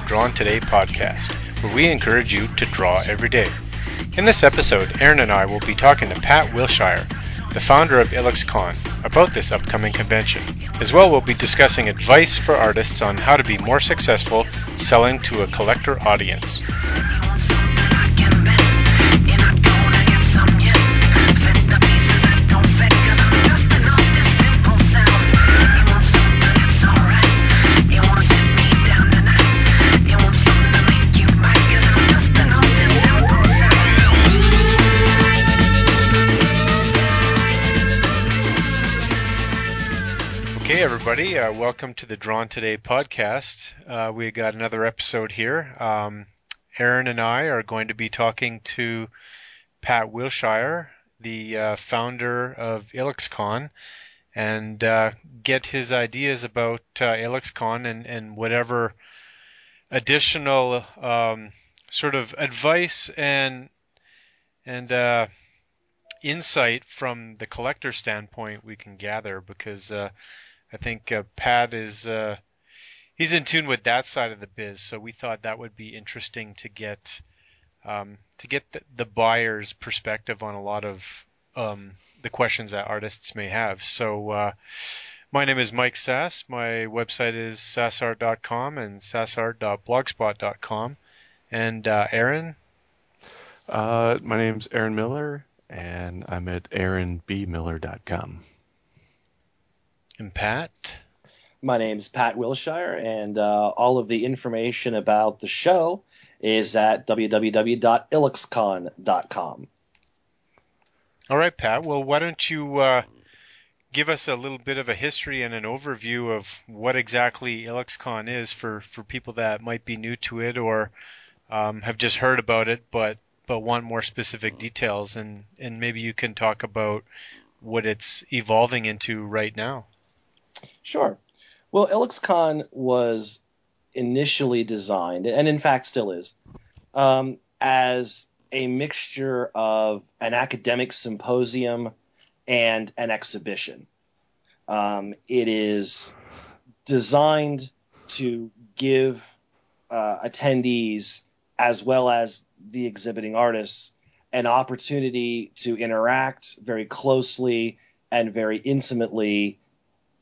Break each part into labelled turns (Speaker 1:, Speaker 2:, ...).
Speaker 1: the Drawn Today podcast, where we encourage you to draw every day. In this episode, Aaron and I will be talking to Pat Wilshire, the founder of IlluxCon, about this upcoming convention. As well, we'll be discussing advice for artists on how to be more successful selling to a collector audience. Everybody, uh, welcome to the Drawn Today podcast. Uh, we got another episode here. Um, Aaron and I are going to be talking to Pat Wilshire, the uh, founder of IlluxCon, and uh, get his ideas about uh, IlluxCon and, and whatever additional um, sort of advice and and uh, insight from the collector standpoint we can gather because uh, I think uh, Pat is uh, he's in tune with that side of the biz, so we thought that would be interesting to get um, to get the, the, buyer's perspective on a lot of um, the questions that artists may have. So. Uh, my name is Mike Sass. My website is sassart.com and sassart.blogspot.com. And uh, Aaron?
Speaker 2: Uh, my name's Aaron Miller, and I'm at aaronbmiller.com.
Speaker 1: And Pat?
Speaker 3: My name's Pat Wilshire, and uh, all of the information about the show is at www.illuxcon.com.
Speaker 1: All right, Pat. Well, why don't you uh, give us a little bit of a history and an overview of what exactly IlluxCon is for, for people that might be new to it or um, have just heard about it but but want more specific details and, and maybe you can talk about what it's evolving into right now.
Speaker 3: Sure. Well, IlluxCon was initially designed, and in fact still is, um, as a mixture of an academic symposium and an exhibition. Um, it is designed to give uh, attendees, as well as the exhibiting artists, an opportunity to interact very closely and very intimately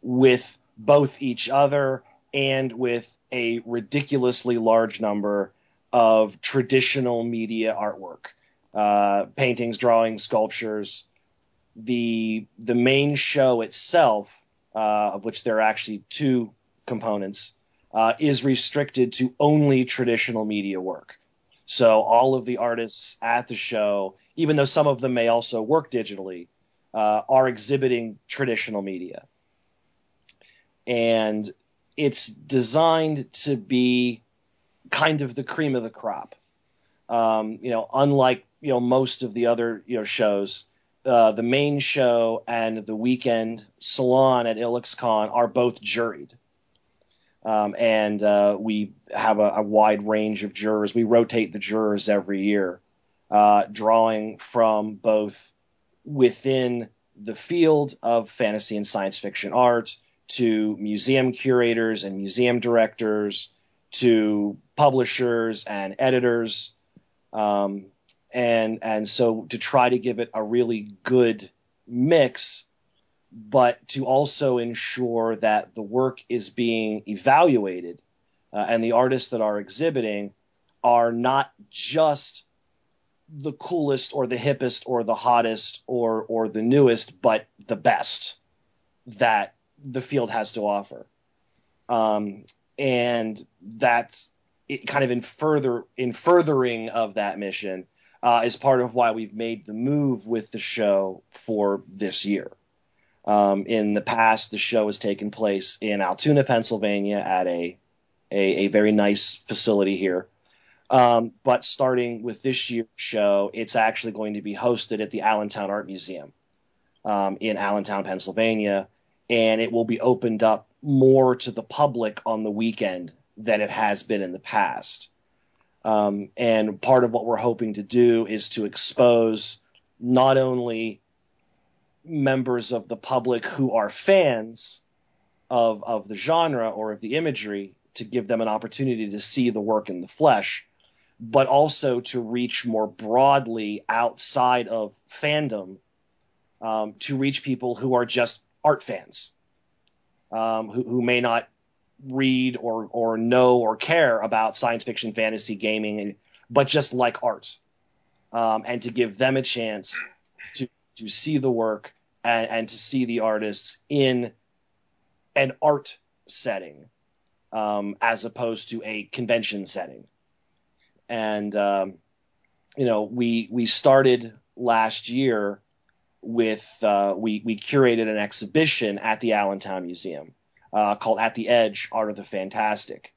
Speaker 3: with both each other and with a ridiculously large number of traditional media artwork. Uh, paintings, drawings, sculptures, the the main show itself, uh, of which there are actually two components, uh, is restricted to only traditional media work. So all of the artists at the show, even though some of them may also work digitally, uh, are exhibiting traditional media, and it's designed to be kind of the cream of the crop. Um, you know, unlike you know most of the other you know shows, uh, the main show and the weekend salon at IlluxCon are both juried. Um, and uh, we have a, a, wide range of jurors. We rotate the jurors every year, uh, drawing from both within the field of fantasy and science fiction art to museum curators and museum directors to publishers and editors. Um, and and so to try to give it a really good mix but to also ensure that the work is being evaluated uh, and the artists that are exhibiting are not just the coolest or the hippest or the hottest or or the newest but the best that the field has to offer um, and that's it kind of in further in furthering of that mission uh, is part of why we've made the move with the show for this year. Um, in the past, the show has taken place in Altoona, Pennsylvania, at a a, a very nice facility here. Um, but starting with this year's show, it's actually going to be hosted at the Allentown Art Museum um, in Allentown, Pennsylvania, and it will be opened up more to the public on the weekend than it has been in the past. Um, and part of what we're hoping to do is to expose not only members of the public who are fans of of the genre or of the imagery to give them an opportunity to see the work in the flesh, but also to reach more broadly outside of fandom um, to reach people who are just art fans, um, who, who may not read or or know or care about science fiction, fantasy, gaming, but just like art, um, and to give them a chance to to see the work and, and to see the artists in an art setting um, as opposed to a convention setting. And um, you know, we we started last year with uh, we we curated an exhibition at the Allentown Museum uh, called At the Edge: Art of the Fantastic,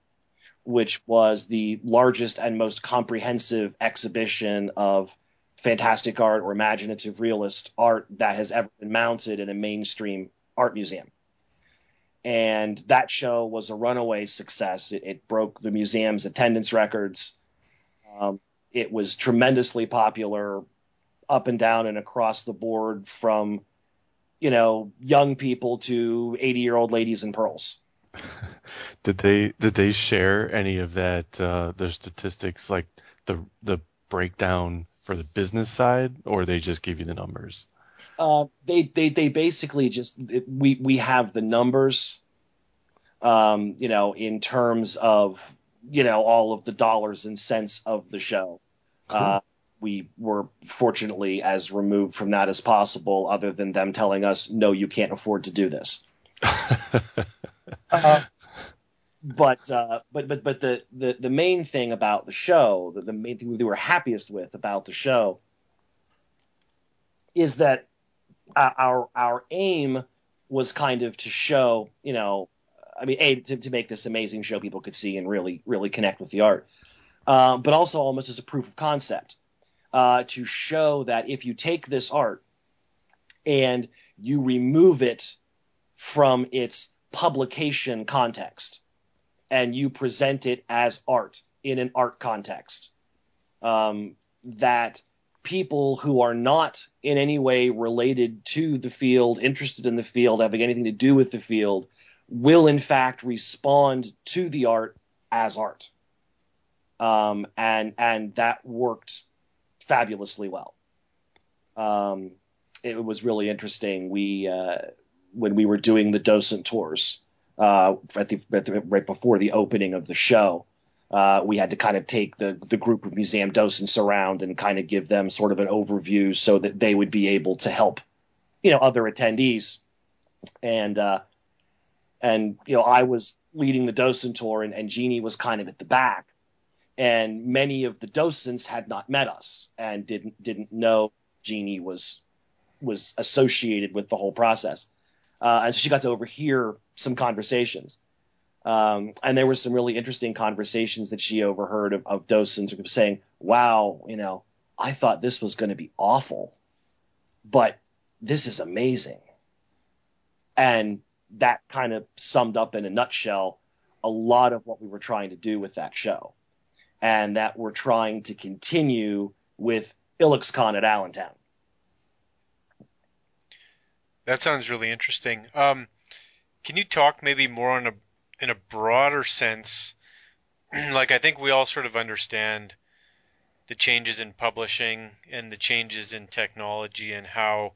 Speaker 3: which was the largest and most comprehensive exhibition of fantastic art or imaginative realist art that has ever been mounted in a mainstream art museum. And that show was a runaway success. It, it broke the museum's attendance records. Um, it was tremendously popular up and down and across the board from, you know, young people to 80 year old ladies in pearls.
Speaker 2: did they did they share any of that uh, their statistics like the the breakdown for the business side or they just give you the numbers?
Speaker 3: Uh, they, they they basically just we we have the numbers, um, you know, in terms of you know all of the dollars and cents of the show. Cool. Uh, we were fortunately as removed from that as possible, other than them telling us, "No, you can't afford to do this." uh, but uh, but but but the, the the main thing about the show, the, the main thing we were happiest with about the show, is that our our aim was kind of to show, you know, I mean, a to, to make this amazing show people could see and really really connect with the art, uh, but also almost as a proof of concept uh, to show that if you take this art and you remove it from its publication context and you present it as art in an art context, um, that people who are not in any way related to the field, interested in the field, having anything to do with the field, will in fact respond to the art as art. Um, and and that worked fabulously well. Um, it was really interesting. We uh, when we were doing the docent tours uh, at, the, at the, right before the opening of the show, uh, we had to kind of take the the group of museum docents around and kind of give them sort of an overview so that they would be able to help, you know, other attendees. And uh, and you know, I was leading the docent tour, and, and Jeannie was kind of at the back and many of the docents had not met us and didn't didn't know Jeannie was was associated with the whole process, uh, and so she got to overhear some conversations. Um, and there were some really interesting conversations that she overheard of, of docents saying, "Wow, you know, I thought this was going to be awful, but this is amazing." And that kind of summed up in a nutshell a lot of what we were trying to do with that show and that we're trying to continue with IlluxCon at Allentown.
Speaker 1: That sounds really interesting. Um, can you talk maybe more on a in a broader sense? like I think we all sort of understand the changes in publishing and the changes in technology and how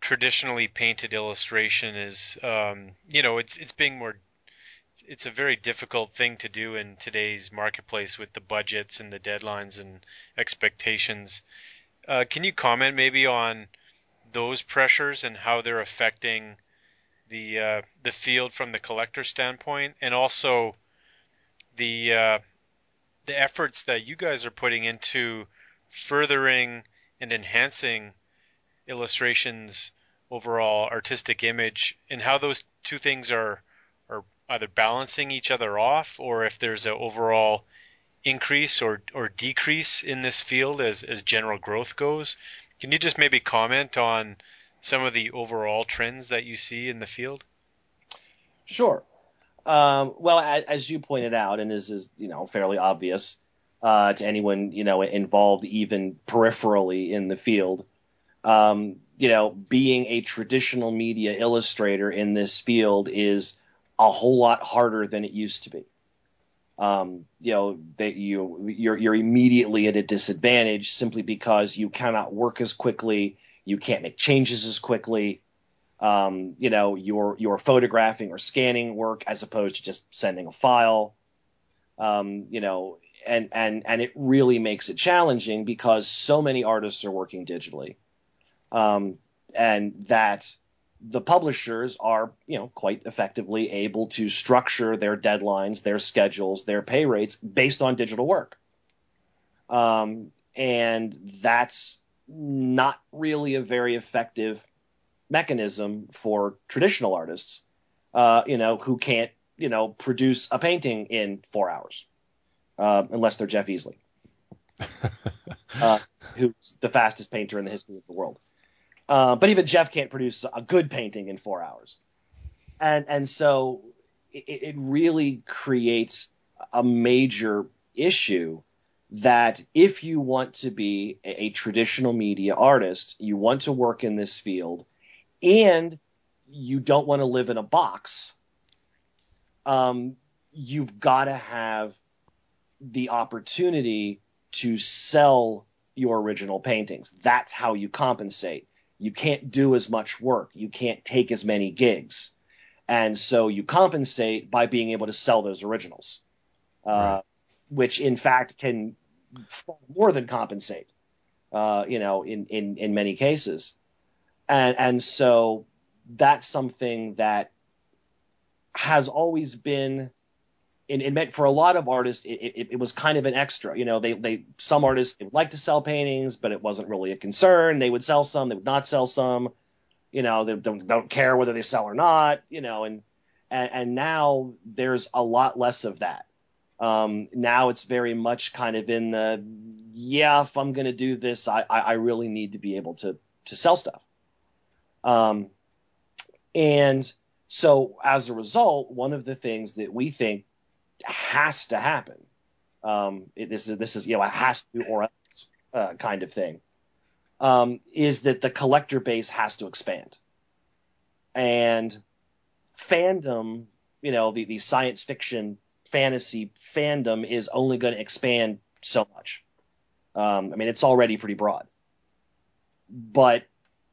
Speaker 1: traditionally painted illustration is um, you know it's it's being more it's a very difficult thing to do in today's marketplace with the budgets and the deadlines and expectations. Uh, can you comment maybe on those pressures and how they're affecting the uh, the field from the collector standpoint, and also the uh, the efforts that you guys are putting into furthering and enhancing illustrations overall artistic image, and how those two things are either balancing each other off or if there's an overall increase or, or decrease in this field as, as general growth goes. Can you just maybe comment on some of the overall trends that you see in the field?
Speaker 3: Sure. Um, well, as, you pointed out, and this is you know fairly obvious uh, to anyone you know involved even peripherally in the field, um, you know, being a traditional media illustrator in this field is a whole lot harder than it used to be. Um, you know that you you're you're immediately at a disadvantage simply because you cannot work as quickly, you can't make changes as quickly. Um, you know, you're you're photographing or scanning work as opposed to just sending a file. Um, you know, and and and it really makes it challenging because so many artists are working digitally, um, and that the publishers are you know quite effectively able to structure their deadlines, their schedules, their pay rates based on digital work, um, and that's not really a very effective mechanism for traditional artists, uh, you know, who can't you know produce a painting in four hours uh, unless they're Jeff Easley, uh, who's the fastest painter in the history of the world. Uh, but even Jeff can't produce a good painting in four hours, and and so it, it really creates a major issue that if you want to be a, a traditional media artist, you want to work in this field, and you don't want to live in a box, um, you've got to have the opportunity to sell your original paintings. That's how you compensate. You can't do as much work. You can't take as many gigs. And so you compensate by being able to sell those originals, uh, right. which in fact can more than compensate, uh, you know, in, in, in many cases. And, and so that's something that has always been it, it meant for a lot of artists, it, it, it, was kind of an extra. You know, they, they some artists they would like to sell paintings, but it wasn't really a concern. They would sell some, they would not sell some. You know, they don't, don't care whether they sell or not. You know, and and, and now there's a lot less of that. Um, now it's very much kind of in the yeah, if I'm to do this, I, I, I really need to be able to to sell stuff. Um, and so as a result, one of the things that we think has to happen. Um, it, this is this is you know a has to or else uh, kind of thing. Um, is that the collector base has to expand, and fandom, you know, the the science fiction fantasy fandom is only going to expand so much. Um, I mean, it's already pretty broad, but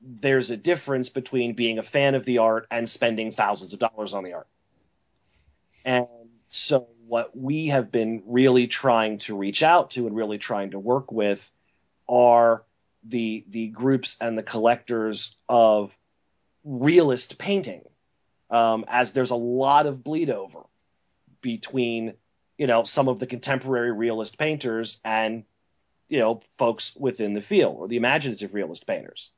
Speaker 3: there's a difference between being a fan of the art and spending thousands of dollars on the art. And so what we have been really trying to reach out to and really trying to work with are the the groups and the collectors of realist painting, um, as there's a lot of bleed over between you know some of the contemporary realist painters and you know folks within the field or the imaginative realist painters,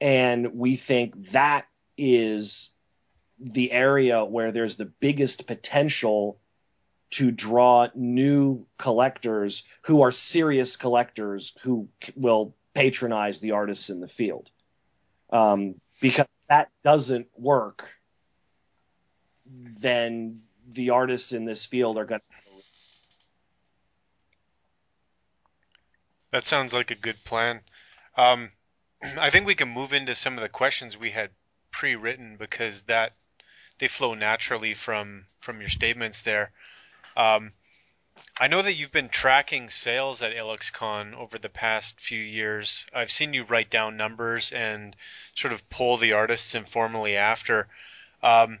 Speaker 3: and we think that is the area where there's the biggest potential to draw new collectors who are serious collectors who will patronize the artists in the field. Um, because that doesn't work, then the artists in this field are going to.
Speaker 1: That sounds like a good plan. Um, I think we can move into some of the questions we had pre-written because that they flow naturally from from your statements there. Um, I know that you've been tracking sales at IlluxCon over the past few years. I've seen you write down numbers and sort of pull the artists informally after. Um,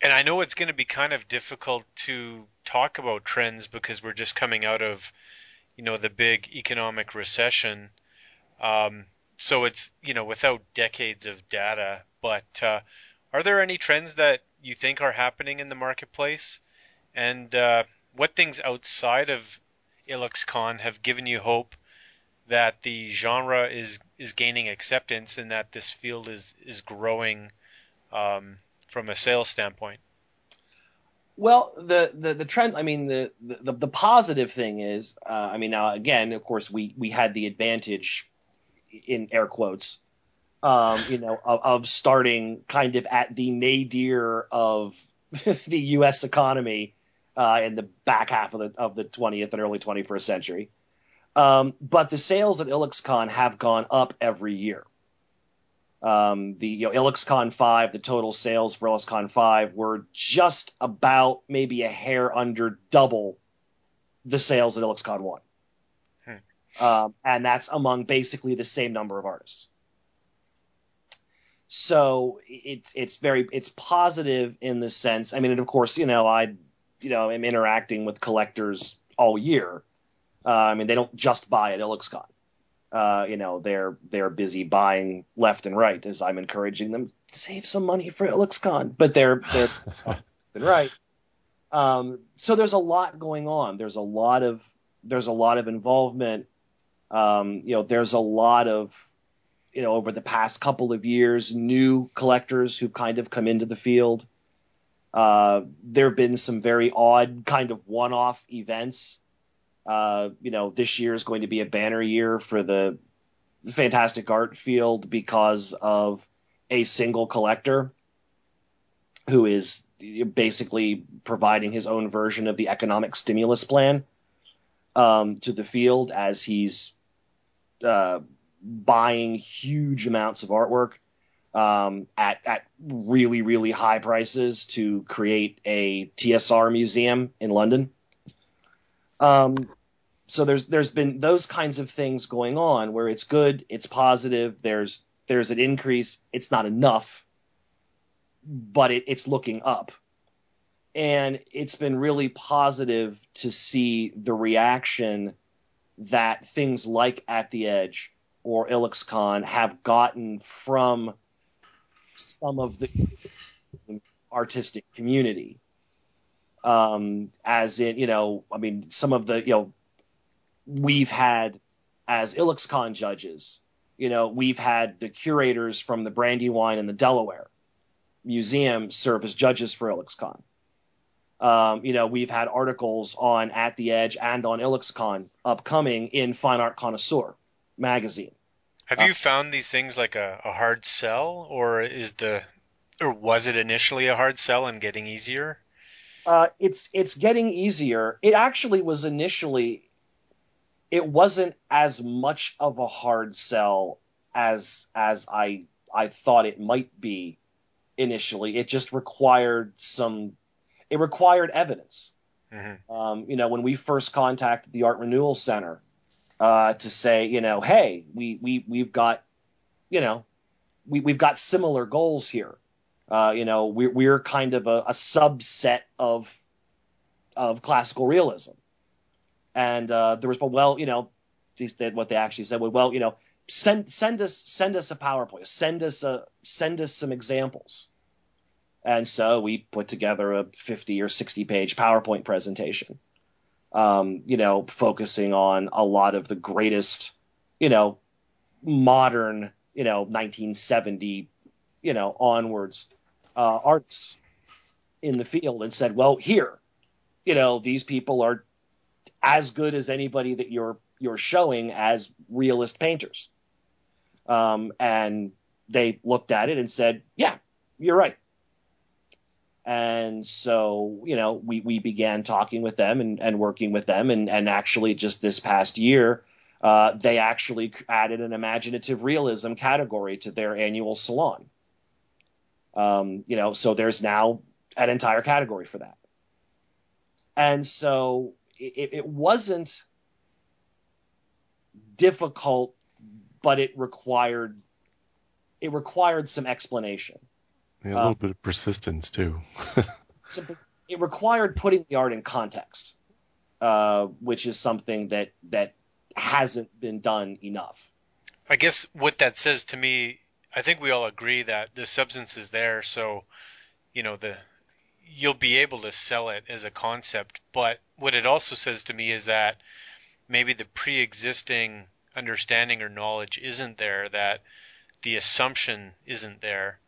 Speaker 1: and I know it's going to be kind of difficult to talk about trends because we're just coming out of, you know, the big economic recession. Um, so it's you know without decades of data. But uh, are there any trends that you think are happening in the marketplace? And uh, what things outside of IlluxCon have given you hope that the genre is is gaining acceptance and that this field is is growing um, from a sales standpoint?
Speaker 3: Well, the, the, the trend, I mean, the, the, the positive thing is, uh, I mean, now again, of course, we, we had the advantage in air quotes um, you know, of, of, starting kind of at the nadir of the U.S. economy uh, in the back half of the of the 20th and early 21st century. Um, but the sales at IlluxCon have gone up every year. Um, the you know IlluxCon five, the total sales for IlluxCon five were just about maybe a hair under double the sales at IlluxCon one,
Speaker 1: Hmm.
Speaker 3: um, and that's among basically the same number of artists. So it's it's very it's positive in the sense. I mean, and of course, you know, I you know am interacting with collectors all year. Uh, I mean, they don't just buy at IlluxCon. Uh, you know, they're they're busy buying left and right as I'm encouraging them save some money for IlluxCon, but they're they're left and right. Um, so there's a lot going on. There's a lot of there's a lot of involvement. Um, you know, there's a lot of you know over the past couple of years, new collectors who've kind of come into the field. Uh, there have been some very odd kind of one-off events. Uh, you know, this year is going to be a banner year for the fantastic art field because of a single collector who is basically providing his own version of the economic stimulus plan um, to the field as he's uh, buying huge amounts of artwork um, at at really really high prices to create a TSR museum in London. Um, so there's there's been those kinds of things going on where it's good, it's positive. There's there's an increase. It's not enough, but it, it's looking up, and it's been really positive to see the reaction that things like At the Edge or IlluxCon have gotten from some of the artistic community. Um, as in, you know, I mean, some of the, you know, we've had as IlluxCon judges, you know, we've had the curators from the Brandywine and the Delaware Museum serve as judges for IlluxCon. Um, you know, we've had articles on At the Edge and on IlluxCon upcoming in Fine Art Connoisseur magazine.
Speaker 1: Have
Speaker 3: Uh,
Speaker 1: you found these things like a, a hard sell, or is the or was it initially a hard sell and getting easier?
Speaker 3: Uh, it's it's getting easier. It actually was initially. It wasn't as much of a hard sell as as I I thought it might be initially. It just required some. It required evidence.
Speaker 1: hmm
Speaker 3: Um, you know, when we first contacted the Art Renewal Center uh, to say, you know, hey, we we we've got, you know, we we've got similar goals here. Uh, you know, we're we're kind of a, a subset of of classical realism, and uh, there was, well, you know, they said what they actually said. was, Well, you know, send send us send us a PowerPoint, send us a send us some examples. And so we put together a 50 or 60 page PowerPoint presentation, um, you know, focusing on a lot of the greatest, you know, modern, you know, 1970, you know, onwards uh, artists in the field and said, well, here, you know, these people are as good as anybody that you're you're showing as realist painters. Um, and they looked at it and said, yeah, you're right. And so, you know, we, we began talking with them and, and working with them. And, and actually, just this past year, uh, they actually added an imaginative realism category to their annual salon. Um, you know, so there's now an entire category for that. And so it, it wasn't difficult, but it required it required some explanation.
Speaker 2: Yeah, a little bit of persistence too.
Speaker 3: Some- It required putting the art in context, uh, which is something that that hasn't been done enough.
Speaker 1: I guess what that says to me, I think we all agree that the substance is there, so you know the you'll be able to sell it as a concept. But what it also says to me is that maybe the pre-existing understanding or knowledge isn't there, that the assumption isn't there,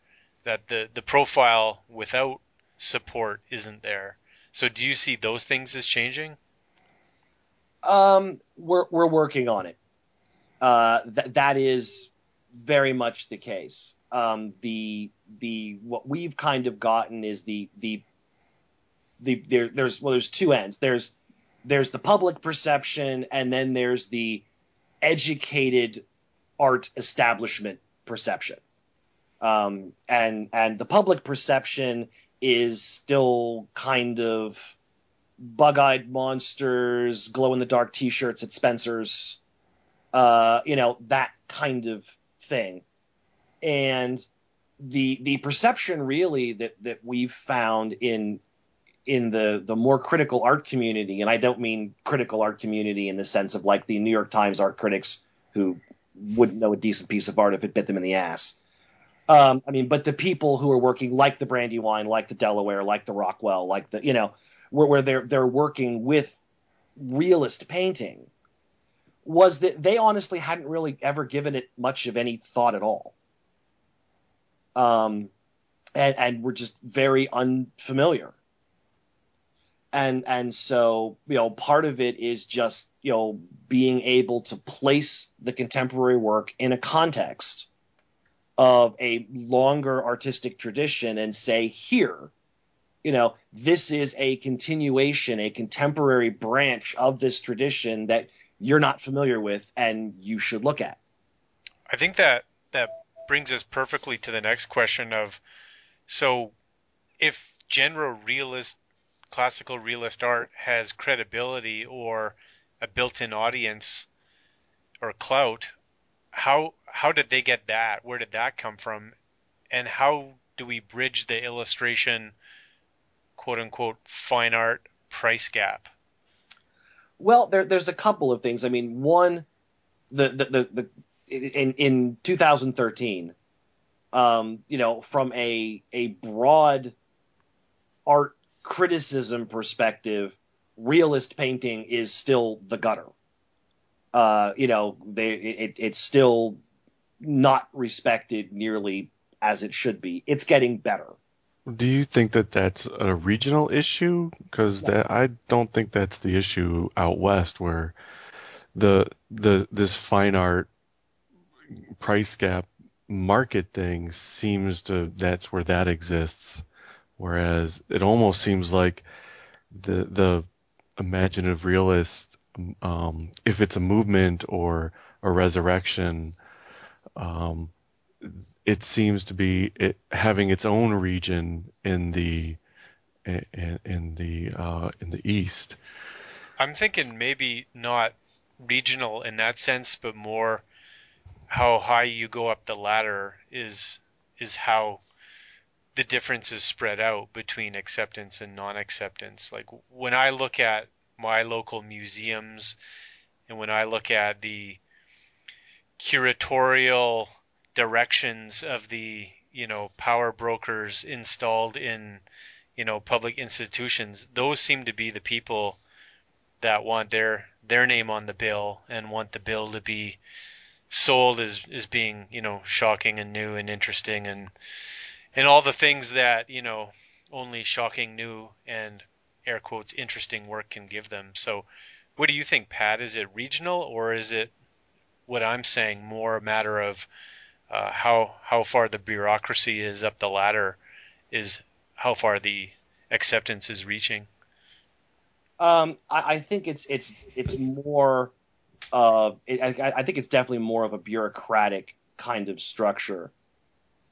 Speaker 1: that the the profile without support isn't there. So do you see those things as changing?
Speaker 3: Um, we're we're working on it. Uh, th- that is very much the case. Um, the the what we've kind of gotten is the the the there there's well there's two ends. There's there's the public perception and then there's the educated art establishment perception. Um, and and the public perception is still kind of bug-eyed monsters, glow-in-the-dark T-shirts at Spencer's, uh, you know that kind of thing. And the the perception really that that we've found in in the the more critical art community, and I don't mean critical art community in the sense of like the New York Times art critics who wouldn't know a decent piece of art if it bit them in the ass. Um, I mean, but the people who are working like the Brandywine, like the Delaware, like the Rockwell, like the you know, where, where they're they're working with realist painting, was that they honestly hadn't really ever given it much of any thought at all. Um, and and were just very unfamiliar and and so you know part of it is just you know being able to place the contemporary work in a context of a longer artistic tradition and say here you know this is a continuation a contemporary branch of this tradition that you're not familiar with and you should look at.
Speaker 1: I think that that brings us perfectly to the next question of so if general realist classical realist art has credibility or a built-in audience or clout, how how did they get that? Where did that come from? And how do we bridge the illustration quote unquote fine art price gap?
Speaker 3: Well, there, there's a couple of things. I mean, one, the the the, the in in 2013, um, you know, from a a broad art criticism perspective, realist painting is still the gutter. Uh, you know, they it, it's still not respected nearly as it should be. It's getting better.
Speaker 2: Do you think that that's a regional issue? Because yeah. that I don't think that's the issue out west, where the the this fine art price gap market thing seems to that's where that exists. Whereas it almost seems like the the imaginative realist, um, if it's a movement or a resurrection, um, it seems to be it, having its own region in the in, in the uh, in the east.
Speaker 1: I'm thinking maybe not regional in that sense, but more how high you go up the ladder is is how the difference is spread out between acceptance and non-acceptance. Like when I look at my local museums and when I look at the curatorial directions of the, you know, power brokers installed in, you know, public institutions, those seem to be the people that want their their name on the bill and want the bill to be sold as as being, you know, shocking and new and interesting and and all the things that you know only shocking new and air quotes interesting work can give them. So, what do you think, Pat? Is it regional or is it what I'm saying more a matter of uh, how how far the bureaucracy is up the ladder, is how far the acceptance is reaching?
Speaker 3: Um, I, I, think it's it's it's more. Uh, it, I, I think it's definitely more of a bureaucratic kind of structure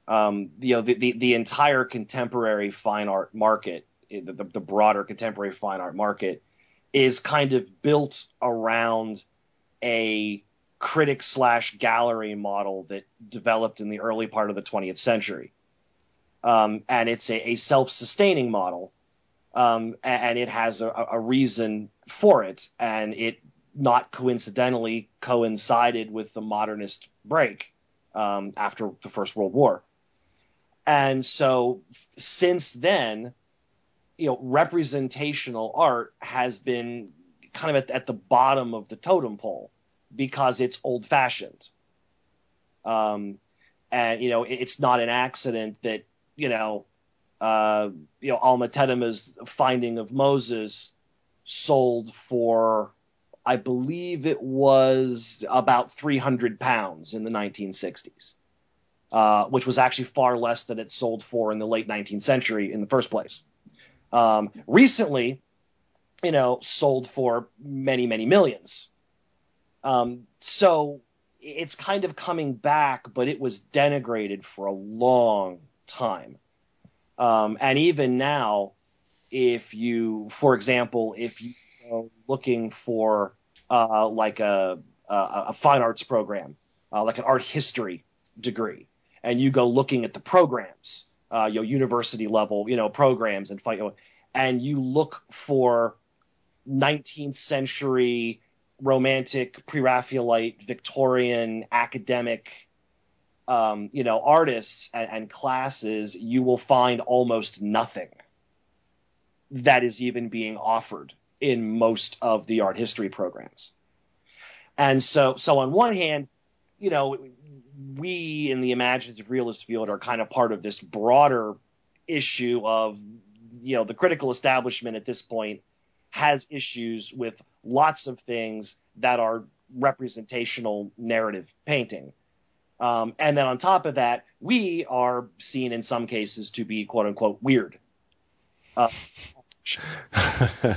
Speaker 3: um, you know, the, the, the, entire contemporary fine art market, the, the, the, broader contemporary fine art market, is kind of built around a critic slash gallery model that developed in the early part of the 20th century. Um, and it's a, a self sustaining model. Um, and it has a, a reason for it. And it not coincidentally coincided with the modernist break um, after the First World War. And so since then, you know, representational art has been kind of at, at the bottom of the totem pole because it's old fashioned. Um, and you know, it, it's not an accident that you know, uh, you know, Alma Tadema's finding of Moses sold for, I believe it was about 300 pounds in the 1960s. Uh, which was actually far less than it sold for in the late 19th century in the first place. Um, recently, you know, sold for many, many millions. Um, so it's kind of coming back, but it was denigrated for a long time. Um, and even now, if you, for example, if you are looking for uh, like a, a, a fine arts program, uh, like an art history degree, and you go looking at the programs, uh, you know, university level, you know, programs and fight, and you look for 19th century romantic, pre-Raphaelite, Victorian, academic, um, you know, artists and, and classes, you will find almost nothing that is even being offered in most of the art history programs. And so, so on one hand, you know, we in the imaginative realist field are kind of part of this broader issue of, you know, the critical establishment at this point has issues with lots of things that are representational narrative painting. Um, and then on top of that, we are seen in some cases to be quote unquote weird. Uh,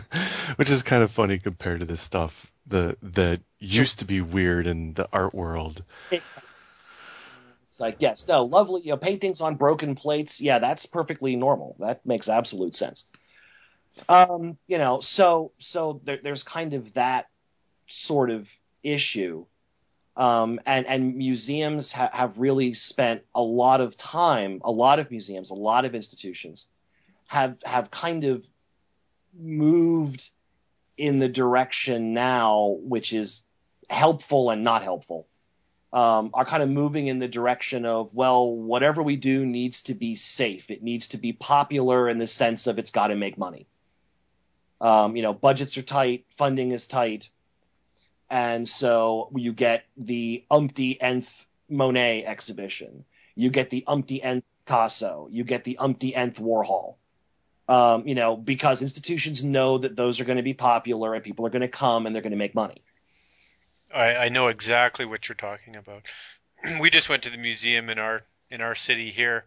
Speaker 2: Which is kind of funny compared to the stuff the that used to be weird in the art world.
Speaker 3: It's like, yes, no, lovely, you know, paintings on broken plates. Yeah, that's perfectly normal. That makes absolute sense. Um, you know, so so there, there's kind of that sort of issue. Um, and and museums ha- have really spent a lot of time. A lot of museums, a lot of institutions, have have kind of moved in the direction now, which is helpful and not helpful. Um, are kind of moving in the direction of well, whatever we do needs to be safe. It needs to be popular in the sense of it's got to make money. Um, you know, budgets are tight, funding is tight, and so you get the umpty nth Monet exhibition, you get the umpty nth Picasso, you get the umpty nth Warhol. Um, you know, because institutions know that those are going to be popular and people are going to come and they're going to make money.
Speaker 1: I, I know exactly what you're talking about. we just went to the museum in our in our city here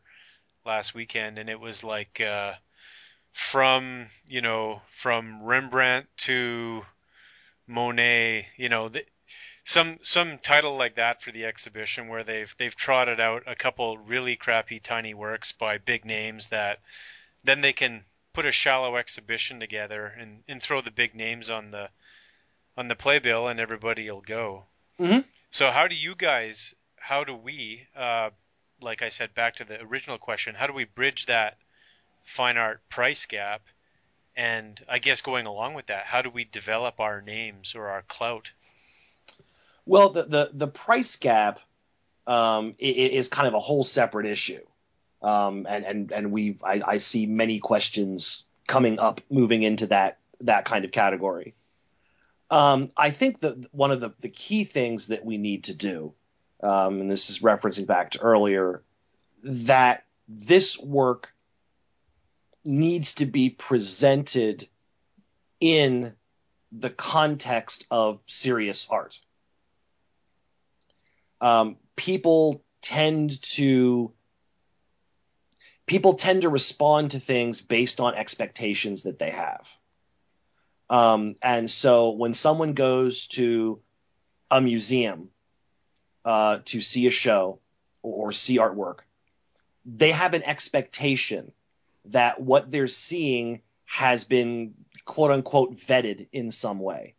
Speaker 1: last weekend, and it was like uh, from you know from Rembrandt to Monet, you know, the, some some title like that for the exhibition where they've they've trotted out a couple really crappy tiny works by big names that then they can put a shallow exhibition together and, and throw the big names on the on the playbill and everybody will go.
Speaker 3: Mm-hmm.
Speaker 1: So how do you guys how do we uh, like I said back to the original question, how do we bridge that fine art price gap. And I guess going along with that, how do we develop our names or our clout?
Speaker 3: Well, the the, the price gap um, is kind of a whole separate issue, um, and and and we've I, I, see many questions coming up moving into that that kind of category. Um, I think that one of the, the key things that we need to do, um, and this is referencing back to earlier, that this work needs to be presented in the context of serious art. Um, people tend to people tend to respond to things based on expectations that they have. Um, and so when someone goes to a museum uh, to see a show or, or see artwork, they have an expectation that what they're seeing has been quote unquote vetted in some way.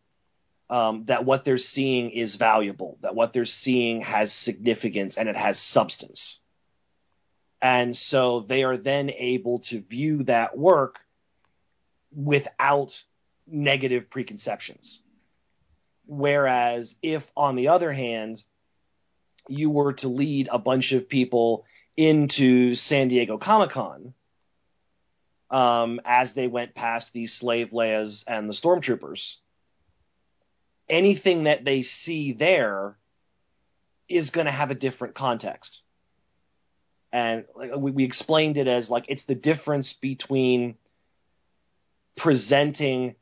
Speaker 3: Um, that what they're seeing is valuable, that what they're seeing has significance and it has substance. And so they are then able to view that work without negative preconceptions. Whereas if, on the other hand, you were to lead a bunch of people into San Diego Comic Con um, as they went past the slave Leias and the stormtroopers. Anything that they see there is going to have a different context. And we, we explained it as like it's the difference between presenting,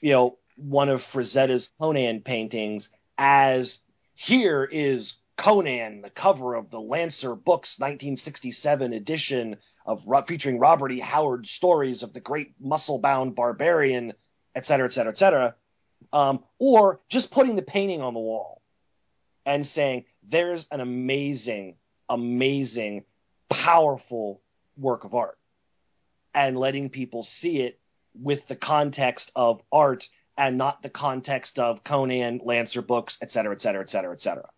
Speaker 3: you know, one of Frazetta's Conan paintings as here is Conan, the cover of the Lancer Books 1967 edition of featuring Robert E. Howard stories of the great muscle-bound barbarian, et cetera, et cetera, et cetera, um, or just putting the painting on the wall and saying there's an amazing, amazing, powerful work of art and letting people see it with the context of art and not the context of Conan, Lancer books, et cetera, et cetera, et cetera, et cetera.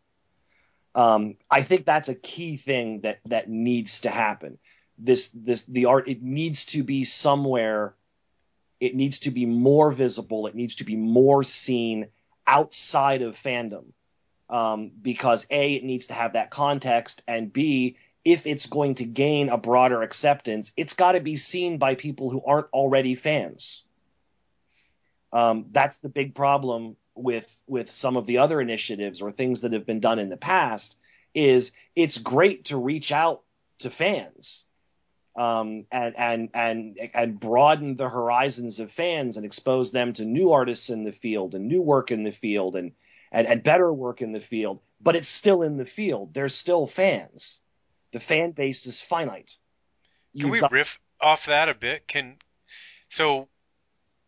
Speaker 3: Um, I think that's a key thing that that needs to happen. This this the art it needs to be somewhere. It needs to be more visible. It needs to be more seen outside of fandom, um, because a it needs to have that context, and b if it's going to gain a broader acceptance, it's got to be seen by people who aren't already fans. Um, that's the big problem with with some of the other initiatives or things that have been done in the past. Is it's great to reach out to fans um, and and and and broaden the horizons of fans and expose them to new artists in the field and new work in the field and and, and better work in the field. But it's still in the field. There's still fans the fan base is finite.
Speaker 1: Can we got... riff off that a bit? Can so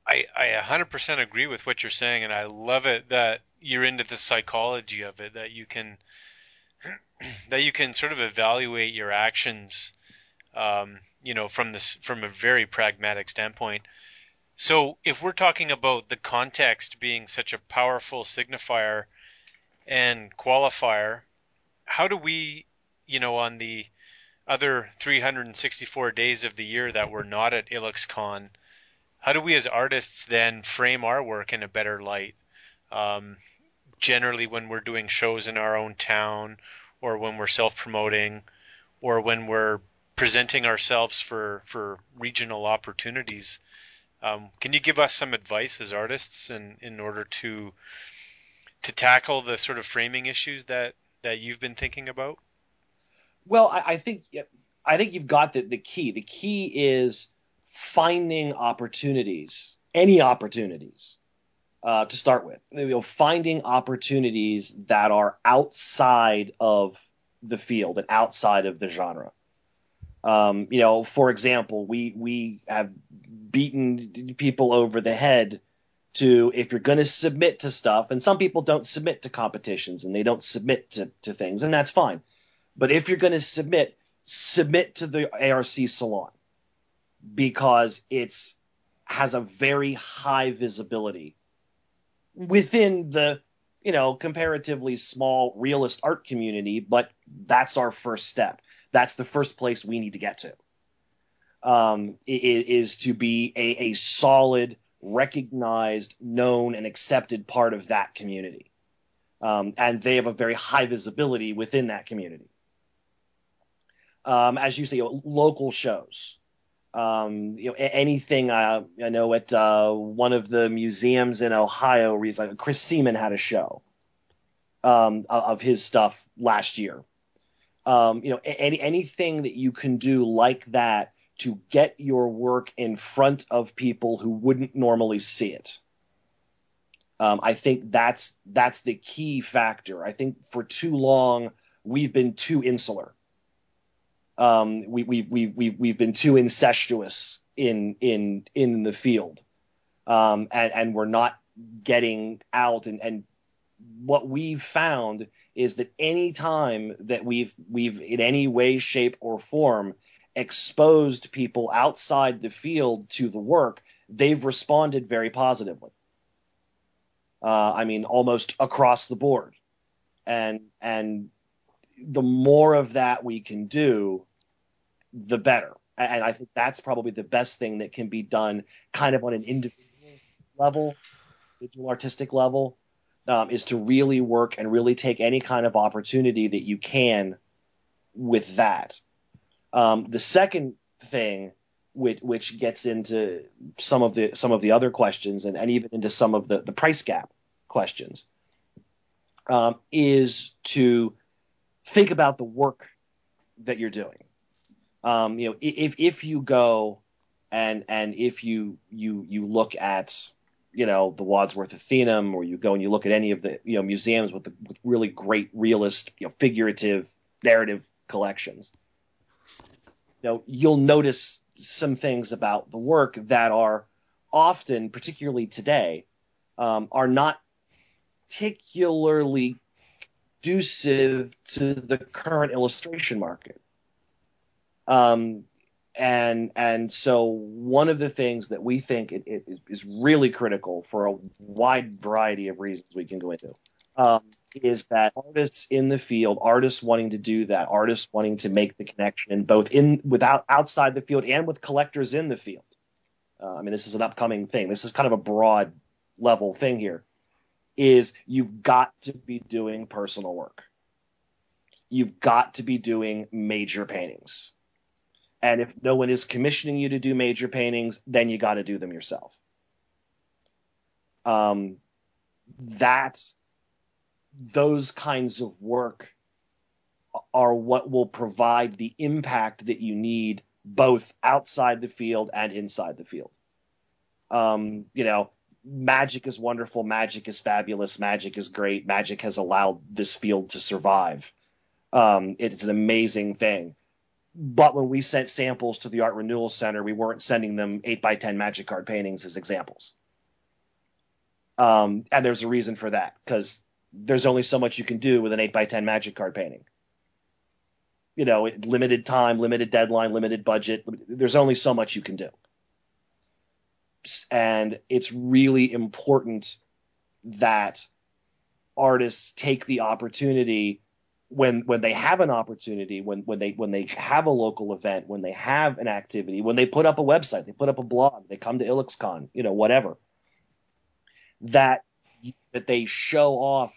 Speaker 1: I I 100% agree with what you're saying, and I love it that you're into the psychology of it. That you can that you can sort of evaluate your actions, um, you know, from this from a very pragmatic standpoint. So if we're talking about the context being such a powerful signifier and qualifier, how do we you know, on the other 364 days of the year that we're not at IlluxCon, how do we as artists then frame our work in a better light? Um, generally, when we're doing shows in our own town, or when we're self-promoting, or when we're presenting ourselves for for regional opportunities. Um, can you give us some advice as artists in in order to to tackle the sort of framing issues that that you've been thinking about?
Speaker 3: Well, I, I think I think you've got the, the key. The key is finding opportunities, any opportunities, uh, to start with. You know, finding opportunities that are outside of the field and outside of the genre. Um, you know, for example, we we have beaten people over the head to if you're going to submit to stuff, and some people don't submit to competitions and they don't submit to, to things, and that's fine. But if you're going to submit, submit to the ARC Salon because it's has a very high visibility within the you know comparatively small realist art community but that's our first step that's the first place we need to get to um, is to be a, a solid recognized known and accepted part of that community um, and they have a very high visibility within that community um, as you say, local shows. Um, you know, anything. Uh, I know at uh, one of the museums in Ohio, like Chris Seaman had a show um, of his stuff last year. Um, you know, any anything that you can do like that to get your work in front of people who wouldn't normally see it. Um, I think that's that's the key factor. I think for too long we've been too insular um, we, we, we, we, we've been too incestuous in, in, in the field. Um, and, and we're not getting out and, and what we've found is that any time that we've, we've in any way, shape or form exposed people outside the field to the work, they've responded very positively. Uh, I mean, almost across the board. And, and the more of that we can do, the better. And I think that's probably the best thing that can be done kind of on an individual level, individual artistic level, um, is to really work and really take any kind of opportunity that you can with that. Um, the second thing, which, which gets into some of the some of the other questions and, and even into some of the, the price gap questions, um, is to think about the work that you're doing. Um, you know, if if you go and and if you you you look at you know the Wadsworth Atheneum, or you go and you look at any of the you know museums with the, with really great realist, you know, figurative narrative collections, you know, you'll notice some things about the work that are often, particularly today, um, are not particularly conducive to the current illustration market. Um, and and so one of the things that we think it, it is really critical for a wide variety of reasons we can go into um, is that artists in the field, artists wanting to do that, artists wanting to make the connection both in without outside the field and with collectors in the field. Uh, I mean, this is an upcoming thing. This is kind of a broad level thing here. Is you've got to be doing personal work. You've got to be doing major paintings. And if no one is commissioning you to do major paintings, then you got to do them yourself. Um, that those kinds of work are what will provide the impact that you need both outside the field and inside the field. Um, you know, magic is wonderful, magic is fabulous, magic is great, magic has allowed this field to survive. Um, it's an amazing thing. But when we sent samples to the Art Renewal Center, we weren't sending them 8 by 10 magic card paintings as examples. Um, and there's a reason for that because there's only so much you can do with an 8 by 10 magic card painting. You know, limited time, limited deadline, limited budget. There's only so much you can do. And it's really important that artists take the opportunity when when they have an opportunity, when when they when they have a local event, when they have an activity, when they put up a website, they put up a blog, they come to IlluxCon, you know, whatever, that that they show off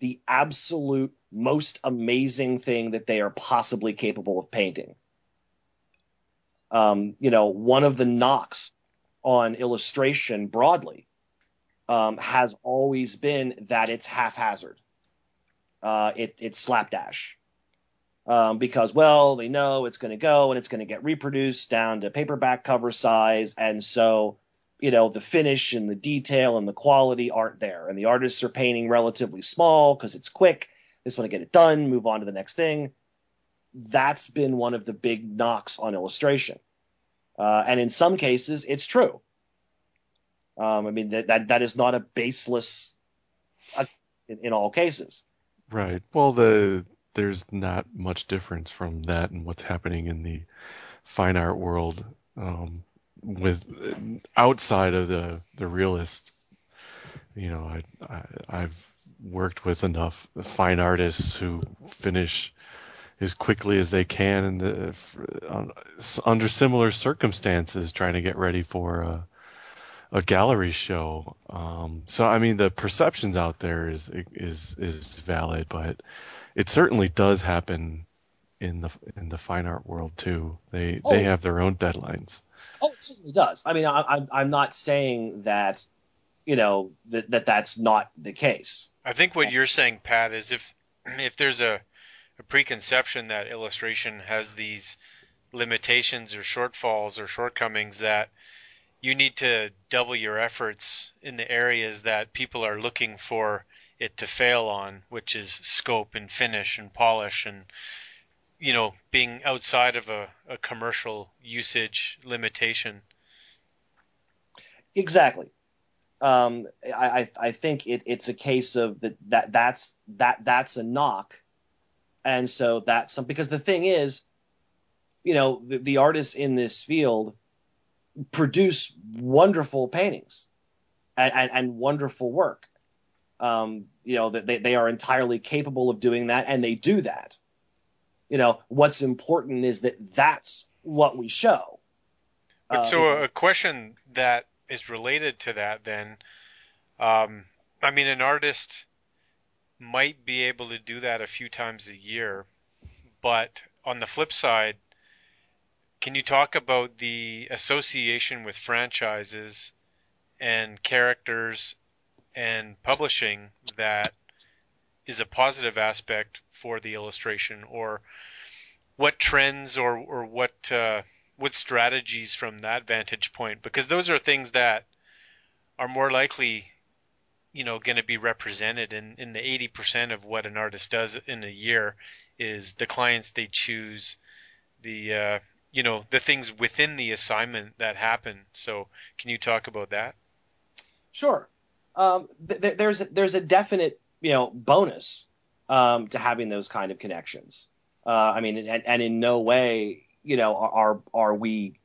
Speaker 3: the absolute most amazing thing that they are possibly capable of painting. Um, you know, one of the knocks on illustration broadly um, has always been that it's haphazard. Uh, it, it's slapdash. Um, because, well, they know it's going to go and it's going to get reproduced down to paperback cover size. And so you know the finish and the detail and the quality aren't there. And the artists are painting relatively small because it's quick. They just want to get it done move on to the next thing. That's been one of the big knocks on illustration. Uh, and in some cases it's true. Um, i mean that, that that is not a baseless uh, in, in all cases
Speaker 2: right. Well the there's not much difference from that and what's happening in the fine art world um, with outside of the the realist you know I, I i've worked with enough fine artists who finish as quickly as they can the, under similar circumstances trying to get ready for a gallery show um, so i mean the perceptions out there is is is valid but it certainly does happen in the in the fine art world too they oh. they have their own deadlines
Speaker 3: Oh, it certainly does. I mean, I, am I'm not saying that, you know, that, that that's not the case.
Speaker 1: I think what you're saying, Pat, is if if there's a, a preconception that illustration has these limitations or shortfalls or shortcomings that you need to double your efforts in the areas that people are looking for it to fail on, which is scope and finish and polish and you know, being outside of a, a commercial usage limitation.
Speaker 3: Exactly. Um, I, I think it, it's a case of that, that that's that that's a knock, and so that's some because the thing is, you know, the, the artists in this field produce wonderful paintings and, and, and wonderful work. Um, you know, that they, they are entirely capable of doing that, and they do that you know, what's important is that that's what we show.
Speaker 1: But uh, so a question that is related to that then, um, I mean, an artist might be able to do that a few times a year, but on the flip side, can you talk about the association with franchises and characters and publishing that is a positive aspect for the illustration, or what trends or or what uh, what strategies from that vantage point? Because those are things that are more likely, you know, going to be represented in in the eighty percent of what an artist does in a year is the clients they choose, the uh, you know the things within the assignment that happen. So, can you talk about that?
Speaker 3: Sure. Um, th- there's there's a definite you know bonus um, to having those kind of connections. Uh, I mean, and, and in no way, you know, are are we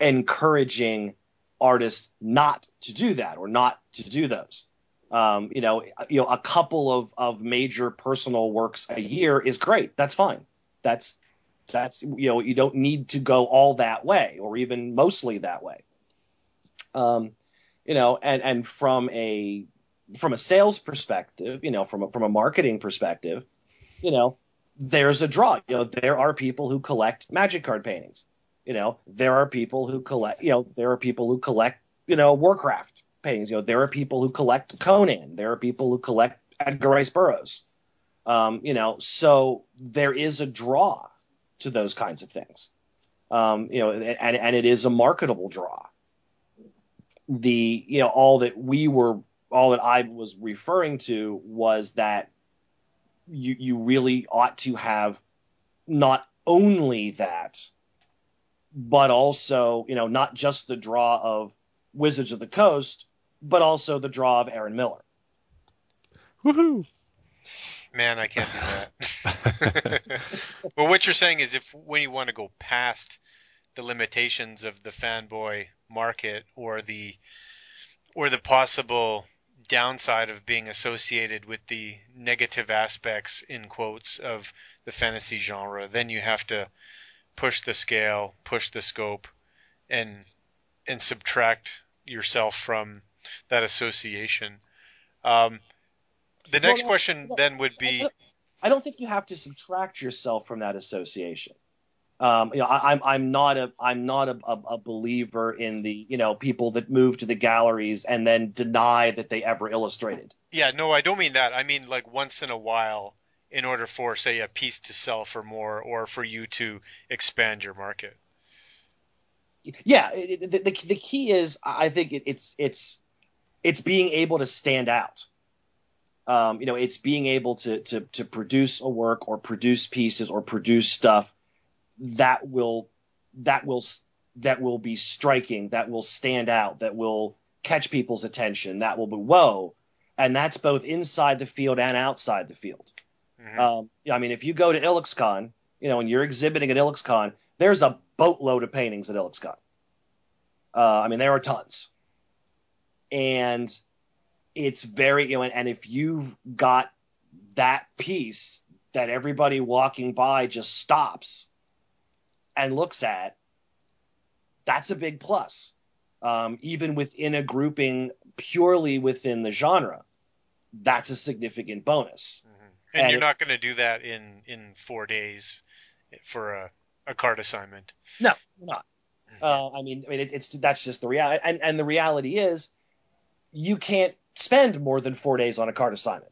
Speaker 3: encouraging artists not to do that or not to do those. Um, you know, you know, a couple of, of major personal works a year is great. That's fine. That's that's you know, you don't need to go all that way or even mostly that way. Um, you know, and and from a from a sales perspective, you know, from a, from a marketing perspective, you know, there's a draw. You know, there are people who collect magic card paintings. You know, there are people who collect. You know, there are people who collect. You know, Warcraft paintings. You know, there are people who collect Conan. There are people who collect Edgar Rice Burroughs. Um, you know, so there is a draw to those kinds of things. Um, you know, and and it is a marketable draw. The you know all that we were all that I was referring to was that you you really ought to have not only that, but also you know not just the draw of Wizards of the Coast, but also the draw of Aaron Miller.
Speaker 2: Woohoo!
Speaker 1: Man, I can't do that. well, what you're saying is, if when you want to go past the limitations of the fanboy market or the or the possible downside of being associated with the negative aspects in quotes of the fantasy genre, then you have to push the scale, push the scope, and and subtract yourself from that association. Um, the next well, question then would be
Speaker 3: I don't think you have to subtract yourself from that association. Um, you know, I, am I'm, I'm not a I'm not a, a, a, believer in the you know people that move to the galleries and then deny that they ever illustrated.
Speaker 1: Yeah, no, I don't mean that. I mean like once in a while, in order for say a piece to sell for more or for you to expand your market.
Speaker 3: Yeah, the the, the key is I think it, it's it's it's being able to stand out. Um, you know, it's being able to to to produce a work or produce pieces or produce stuff that will that will that will be striking, that will stand out, that will catch people's attention, that will be whoa, and that's both inside the field and outside the field. Mm-hmm. Um, I mean, if you go to IlluxCon, you know, and you're exhibiting at IlluxCon, there's a boatload of paintings at IlluxCon. Uh, I mean, there are tons, and it's very you know, and, and if you've got that piece that everybody walking by just stops and looks at, that's a big plus. Um, even within a grouping purely within the genre, that's a significant bonus.
Speaker 1: Mm-hmm. And, and, you're it, not going to do that in in four days for a, a card assignment.
Speaker 3: No, not. Mm-hmm. Uh, I mean, I mean, it, it's that's just the reality, and and the reality is, you can't spend more than four days on a card assignment.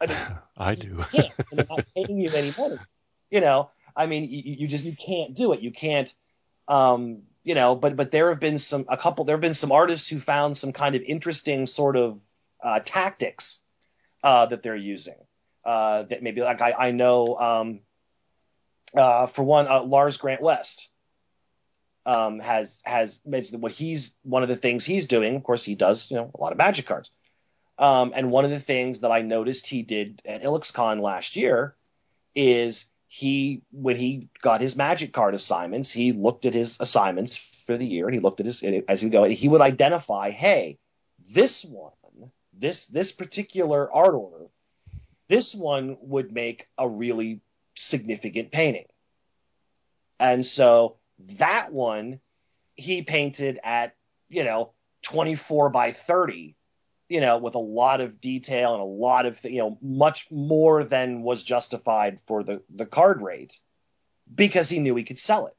Speaker 2: I mean, I do.
Speaker 3: Can't. they're not paying you any money. You know, I mean, you, you just you can't do it. You can't, um, you know. But but there have been some a couple. There have been some artists who found some kind of interesting sort of uh, tactics uh, that they're using. Uh, that maybe like I, I know um, uh, for one, uh, Lars Grant West um, has has mentioned what he's one of the things he's doing. Of course, he does you know a lot of magic cards. Um, and one of the things that I noticed he did at IlluxCon last year is he when he got his magic card assignments, he looked at his assignments for the year and he looked at his as he go he would identify, hey, this one, this this particular art order, this one would make a really significant painting. And so that one he painted at, you know, 24 by 30 you know, with a lot of detail and a lot of, you know, much more than was justified for the, the card rate because he knew he could sell it.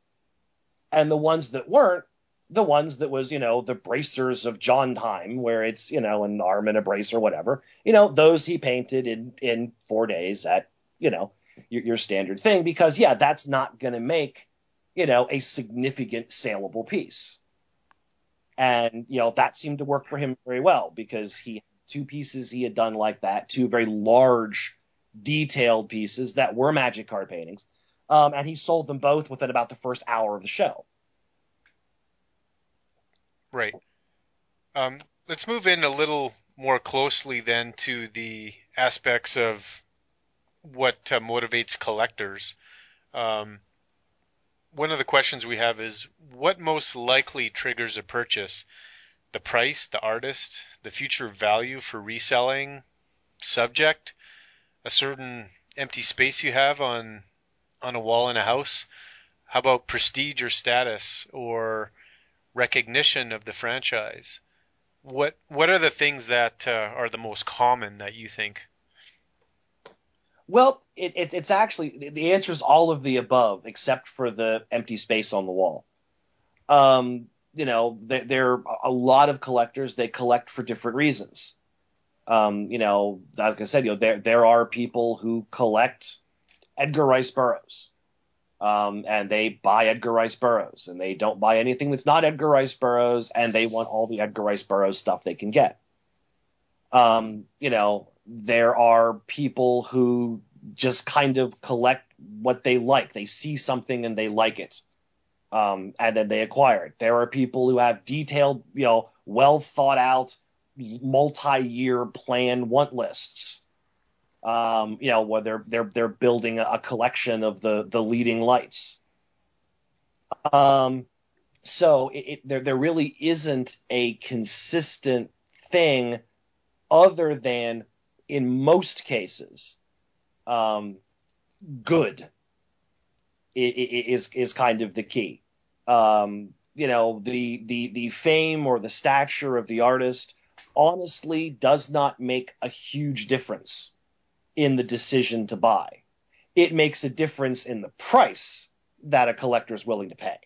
Speaker 3: And the ones that weren't, the ones that was, you know, the bracers of John time, where it's, you know, an arm and a brace or whatever, you know, those he painted in, in four days at, you know, your, your standard thing because, yeah, that's not going to make, you know, a significant saleable piece. And, you know, that seemed to work for him very well because he had two pieces he had done like that, two very large, detailed pieces that were magic card paintings. Um, and he sold them both within about the first hour of the show.
Speaker 1: Right. Um, let's move in a little more closely then to the aspects of what uh, motivates collectors. Um, one of the questions we have is what most likely triggers a purchase? The price, the artist, the future value for reselling, subject, a certain empty space you have on on a wall in a house. How about prestige or status or recognition of the franchise? What what are the things that uh, are the most common that you think?
Speaker 3: Well, it, it, it's actually the answer is all of the above, except for the empty space on the wall. Um, you know, there, there, are a lot of collectors. They collect for different reasons. Um, you know, like I said, you know, there there are people who collect Edgar Rice Burroughs, um, and they buy Edgar Rice Burroughs, and they don't buy anything that's not Edgar Rice Burroughs, and they want all the Edgar Rice Burroughs stuff they can get. Um, you know, there are people who just kind of collect what they like. They see something and they like it. Um, and then they acquire it. There are people who have detailed, you know, well thought out, multi year plan want lists. Um, you know, where they're they're they're building a collection of the the leading lights. Um, so it, it, there there really isn't a consistent thing other than in most cases, um, good is is kind of the key. Um, you know, the the the fame or the stature of the artist honestly does not make a huge difference in the decision to buy. It makes a difference in the price that a collector is willing to pay.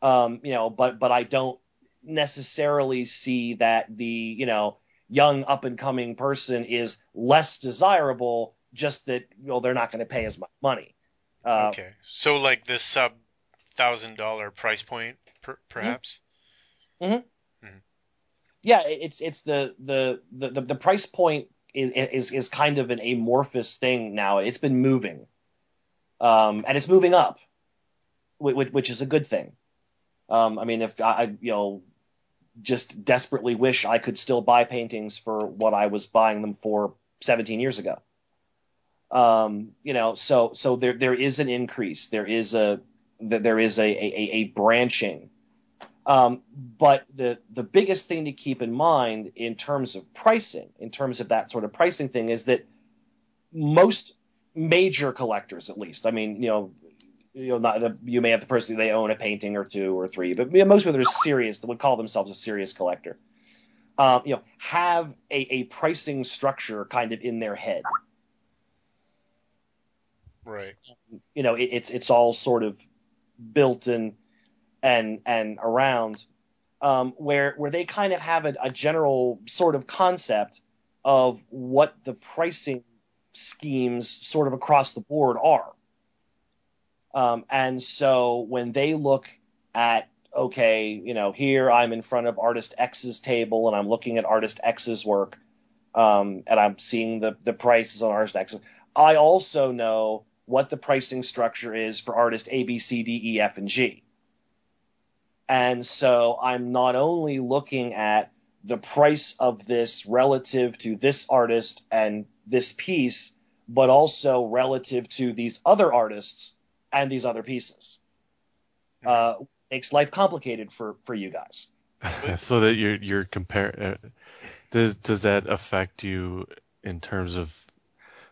Speaker 3: Um, you know, but but I don't necessarily see that the you know young up and coming person is less desirable just that well they're not going to pay as much money.
Speaker 1: Uh, okay. So like this sub thousand dollar price point per, perhaps?
Speaker 3: Mm-hmm. Mm-hmm. yeah it's it's the, the the the price point is is is kind of an amorphous thing now. It's been moving. Um and it's moving up which, which is a good thing. Um i mean if i you know just desperately wish I could still buy paintings for what I was buying them for 17 years ago. Um, you know, so so there there is an increase. There is a there is a a, a branching. Um, but the the biggest thing to keep in mind in terms of pricing, in terms of that sort of pricing thing, is that most major collectors, at least, I mean, you know, you know, not the, you may have the person they own a painting or two or three, but you know, most people that are serious that would call themselves a serious collector, um, you know, have a, a pricing structure kind of in their head.
Speaker 1: Right.
Speaker 3: You know, it, it's it's all sort of built in and and around um, where where they kind of have a, a general sort of concept of what the pricing schemes sort of across the board are. Um, and so when they look at, okay, you know, here I'm in front of artist X's table and I'm looking at artist X's work, um, and I'm seeing the, the prices on artist X, I also know what the pricing structure is for artist A, B, C, D, E, F, and G. And so I'm not only looking at the price of this relative to this artist and this piece, but also relative to these other artists and these other pieces. Uh, makes life complicated for for you guys.
Speaker 2: so that you're you're comparing. Uh, does does that affect you in terms of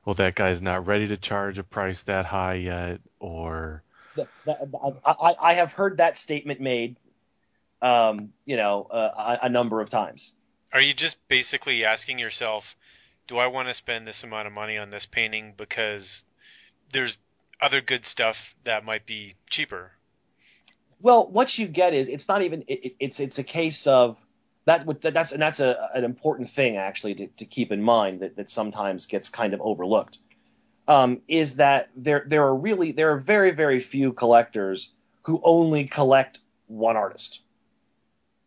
Speaker 2: well that guy's not ready to charge a price that high yet or
Speaker 3: I, I have heard that statement made um, you know uh, a, a number of times
Speaker 1: are you just basically asking yourself do i want to spend this amount of money on this painting because there's other good stuff that might be cheaper.
Speaker 3: Well, what you get is it's not even it, it's it's a case of that that's and that's a, an important thing actually to, to keep in mind that, that sometimes gets kind of overlooked. Um, is that there there are really there are very very few collectors who only collect one artist,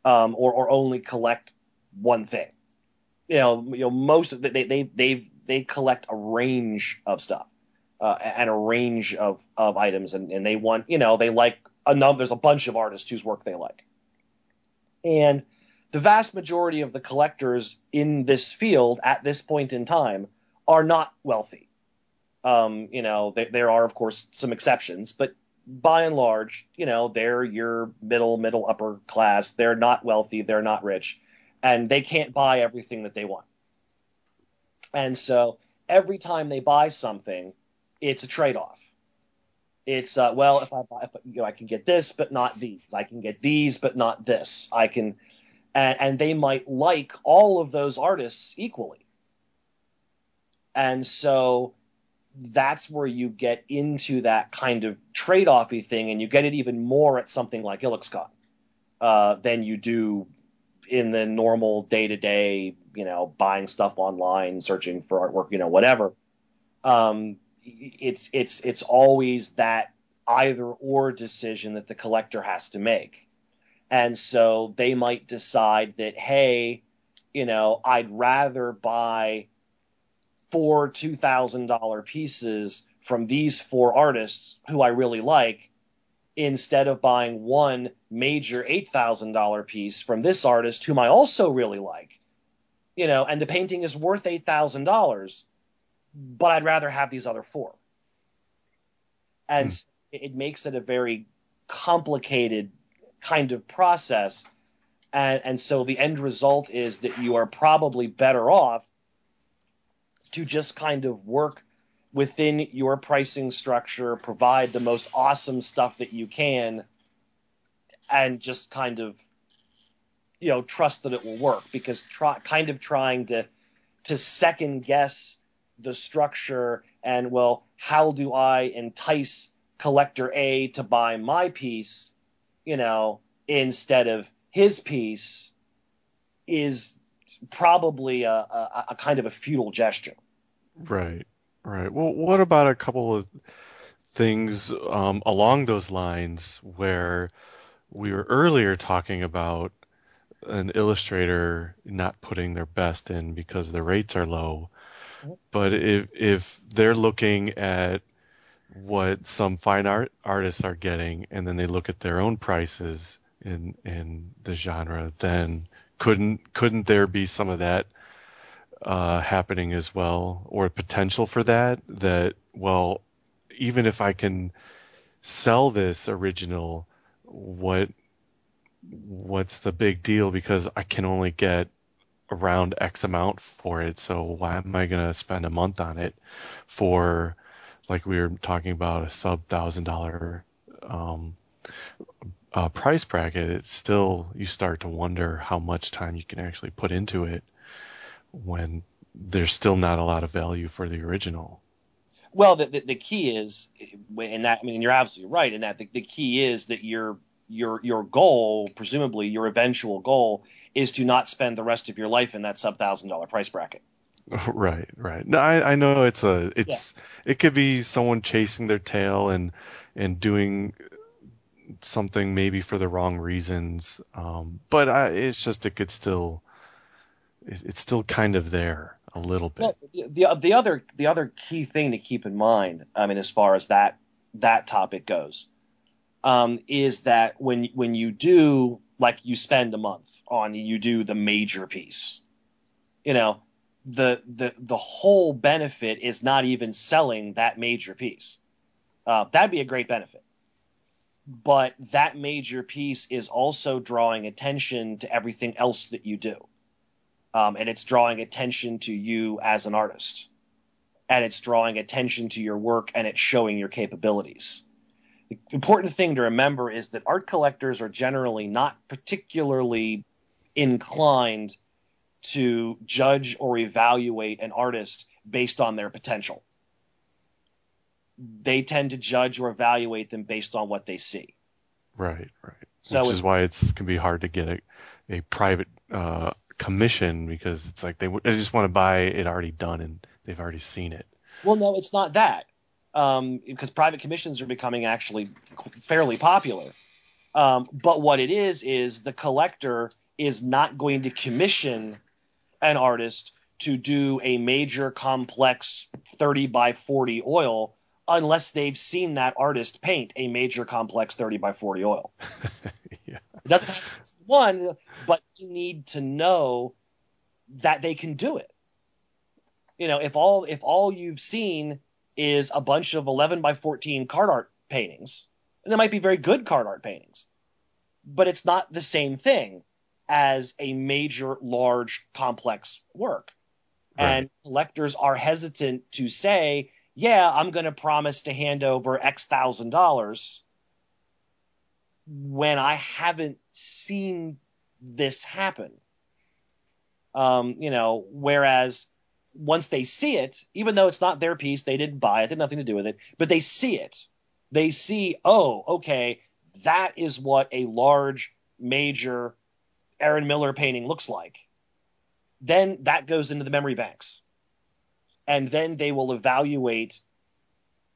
Speaker 3: um, or or only collect one thing. You know, you know most of the, they they they they collect a range of stuff uh, and a range of, of items, and, and they want, you know, they like number. There's a bunch of artists whose work they like, and the vast majority of the collectors in this field at this point in time are not wealthy. Um, you know, th- there are of course some exceptions, but by and large, you know, they're your middle, middle upper class. They're not wealthy, they're not rich, and they can't buy everything that they want. And so every time they buy something, it's a trade-off. It's uh, well, if I buy, if, you know, I can get this, but not these. I can get these, but not this. I can, and, and they might like all of those artists equally. And so that's where you get into that kind of trade-offy thing, and you get it even more at something like IlluxCon uh, than you do in the normal day-to-day, you know, buying stuff online, searching for artwork, you know, whatever. Um, it's it's it's always that either or decision that the collector has to make, and so they might decide that hey, you know, I'd rather buy four $2,000 pieces from these four artists who I really like instead of buying one major $8,000 piece from this artist whom I also really like. You know, and the painting is worth $8,000, but I'd rather have these other four. And hmm. it makes it a very complicated kind of process. And, and so the end result is that you are probably better off to just kind of work within your pricing structure, provide the most awesome stuff that you can, and just kind of you know trust that it will work because try, kind of trying to to second guess the structure and well how do i entice collector a to buy my piece you know instead of his piece is probably a, a, a kind of a futile gesture.
Speaker 2: Right, right. Well, what about a couple of things um, along those lines where we were earlier talking about an illustrator not putting their best in because the rates are low. But if if they're looking at what some fine art artists are getting and then they look at their own prices in in the genre, then couldn't couldn't there be some of that uh, happening as well, or potential for that? That well, even if I can sell this original, what what's the big deal? Because I can only get around X amount for it. So why am I going to spend a month on it for, like we were talking about, a sub thousand dollar um, uh, price bracket, it's still you start to wonder how much time you can actually put into it when there's still not a lot of value for the original.
Speaker 3: Well, the, the, the key is, and that I mean, you're absolutely right in that the, the key is that your your your goal, presumably your eventual goal, is to not spend the rest of your life in that sub thousand dollar price bracket.
Speaker 2: Right, right. No, I, I know it's a it's yeah. it could be someone chasing their tail and and doing something maybe for the wrong reasons. Um, but I, it's just it could still it's still kind of there a little bit.
Speaker 3: Well, the the other the other key thing to keep in mind, I mean, as far as that that topic goes, um, is that when when you do like you spend a month on you do the major piece, you know, the the the whole benefit is not even selling that major piece. Uh, that'd be a great benefit but that major piece is also drawing attention to everything else that you do. Um, and it's drawing attention to you as an artist. And it's drawing attention to your work and it's showing your capabilities. The important thing to remember is that art collectors are generally not particularly inclined to judge or evaluate an artist based on their potential they tend to judge or evaluate them based on what they see.
Speaker 2: Right, right. So Which is why it's can be hard to get a, a private uh, commission because it's like they, they just want to buy it already done and they've already seen it.
Speaker 3: Well, no, it's not that um, because private commissions are becoming actually fairly popular. Um, but what it is is the collector is not going to commission an artist to do a major complex 30 by 40 oil unless they've seen that artist paint a major complex 30 by 40 oil. yeah. It doesn't one, but you need to know that they can do it. You know, if all if all you've seen is a bunch of 11 by 14 card art paintings. And they might be very good card art paintings, but it's not the same thing as a major, large, complex work.
Speaker 2: Right.
Speaker 3: And collectors are hesitant to say, yeah, I'm going to promise to hand over X thousand dollars when I haven't seen this happen. Um, you know, whereas once they see it, even though it's not their piece, they didn't buy it, they had nothing to do with it, but they see it. They see, oh, okay, that is what a large, major Aaron Miller painting looks like. Then that goes into the memory banks. And then they will evaluate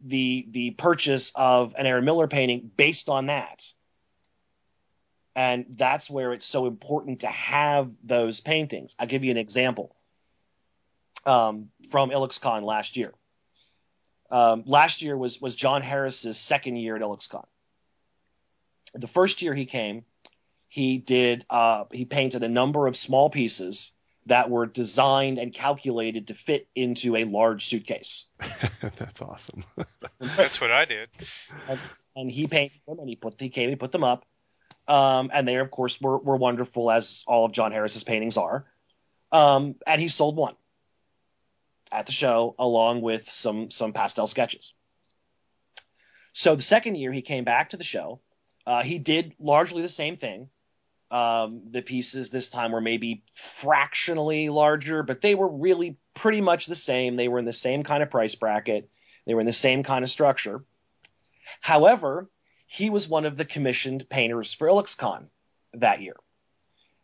Speaker 3: the the purchase of an Aaron Miller painting based on that. And that's where it's so important to have those paintings. I'll give you an example um, from IlluxCon last year. Um, last year was was John Harris's second year at IlluxCon. The first year he came, he did uh, he painted a number of small pieces that were designed and calculated to fit into a large suitcase.
Speaker 2: That's awesome.
Speaker 1: That's what I did.
Speaker 3: and, and he painted them and he put he came he put them up um, and they of course were, were wonderful as all of john harris's paintings are um, and he sold one at the show along with some some pastel sketches. So the second year he came back to the show uh, he did largely the same thing. Um, the pieces this time were maybe fractionally larger but they were really pretty much the same. They were in the same kind of price bracket. They were in the same kind of structure. However, he was one of the commissioned painters for IlluxCon that year.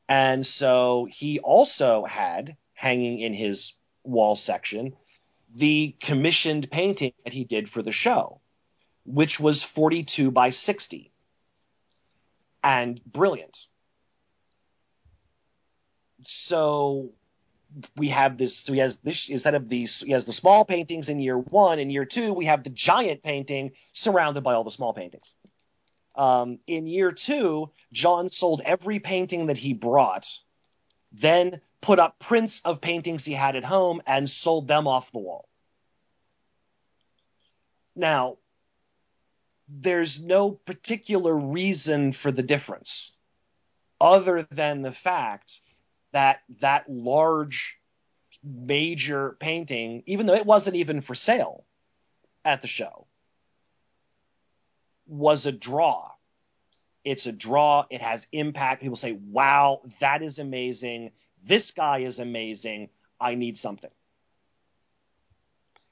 Speaker 3: And so he also had hanging in his wall section the commissioned painting that he did for the show, which was 42 by 60 and brilliant. So we have this so he has this instead of these he has the small paintings in year one in year two. We have the giant painting surrounded by all the small paintings. Um, in year two john sold every painting that he brought then put up prints of paintings he had at home and sold them off the wall now there's no particular reason for the difference other than the fact that that large major painting, even though it wasn't even for sale at the show, was a draw. It's a draw. It has impact. People say, wow, that is amazing. This guy is amazing. I need something.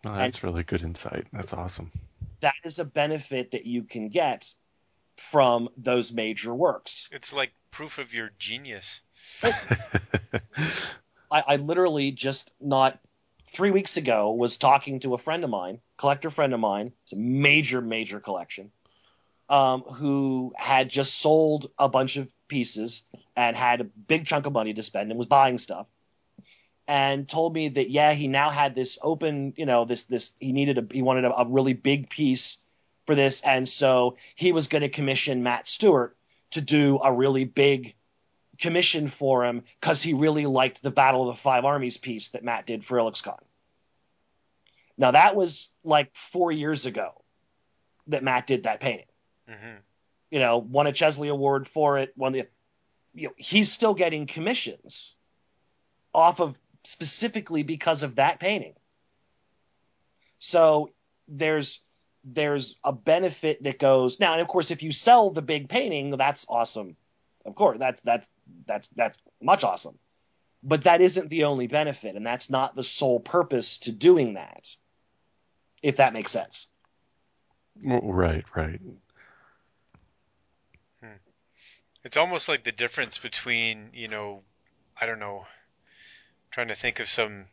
Speaker 2: Oh, that's really good insight. That's awesome.
Speaker 3: That is a benefit that you can get from those major works.
Speaker 1: It's like proof of your genius.
Speaker 3: I, I literally just not three weeks ago was talking to a friend of mine, collector friend of mine. It's a major, major collection. Um, who had just sold a bunch of pieces and had a big chunk of money to spend and was buying stuff and told me that yeah he now had this open you know this this he needed a he wanted a, a really big piece for this and so he was going to commission Matt Stewart to do a really big commission for him because he really liked the Battle of the Five Armies piece that Matt did for IlluxCon. Now that was like four years ago that Matt did that painting.
Speaker 1: Hmm
Speaker 3: You know, won a Chesley Award for it. Won the, you know, he's still getting commissions off of specifically because of that painting. So there's there's a benefit that goes now, and of course, if you sell the big painting, that's awesome. Of course, that's that's that's that's much awesome. But that isn't the only benefit, and that's not the sole purpose to doing that. If that makes sense.
Speaker 2: Right, right.
Speaker 1: It's almost like the difference between, you know, I don't know, trying to think of some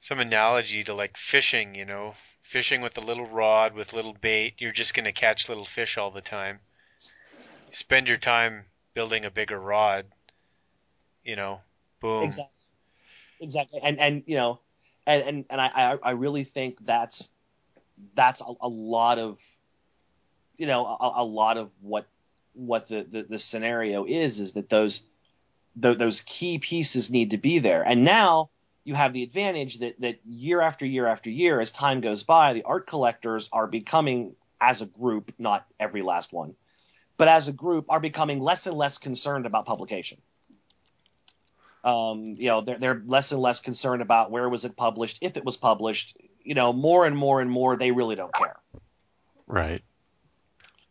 Speaker 1: some analogy to like fishing, you know, fishing with a little rod with little bait, you're just going to catch little fish all the time. Spend your time building a bigger rod, you know, boom.
Speaker 3: Exactly. Exactly. And and you know, and and, and I I I really think that's that's a, a lot of you know a, a lot of what what the, the the scenario is is that those th- those key pieces need to be there. And now you have the advantage that that year after year after year, as time goes by, the art collectors are becoming, as a group, not every last one, but as a group, are becoming less and less concerned about publication. Um, you know, they're, they're less and less concerned about where was it published, if it was published. You know, more and more and more, they really don't care.
Speaker 2: Right.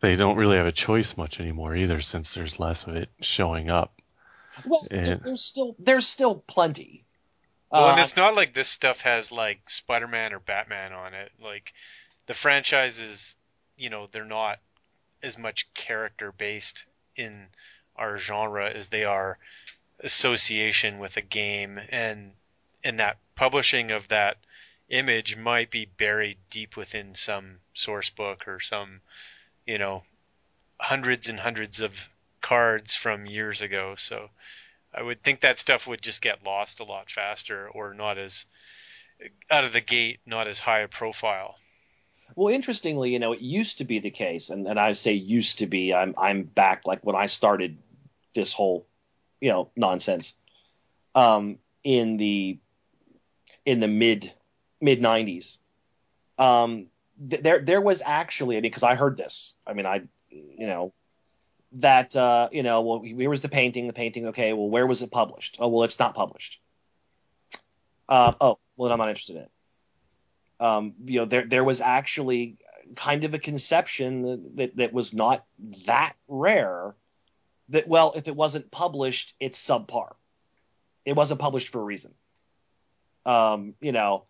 Speaker 2: They don't really have a choice much anymore either, since there's less of it showing up.
Speaker 3: Well,
Speaker 2: And-
Speaker 3: there's still there's still plenty.
Speaker 1: Well, and
Speaker 3: Uh,
Speaker 1: it's not like this stuff has like Spider-Man or Batman on it. Like the franchises, you know, they're not as much character based in our genre as they are association with a game and and that publishing of that image might be buried deep within some source book or some, you know, hundreds and hundreds of cards from years ago. So I would think that stuff would just get lost a lot faster or not as out of the gate, not as high a profile.
Speaker 3: Well, interestingly, you know, it used to be the case, and, and I say used to be. I'm I'm back like when I started this whole, you know, nonsense. Um, in the in the mid mid '90s, um, th- there there was actually, because I heard this. I mean, I, you know, that uh, you know, well, where was the painting? The painting, okay. Well, where was it published? Oh, well, it's not published. Uh, oh, well, I'm not interested in it um, you know, there there was actually kind of a conception that, that, that was not that rare. That well, if it wasn't published, it's subpar. It wasn't published for a reason. Um, you know,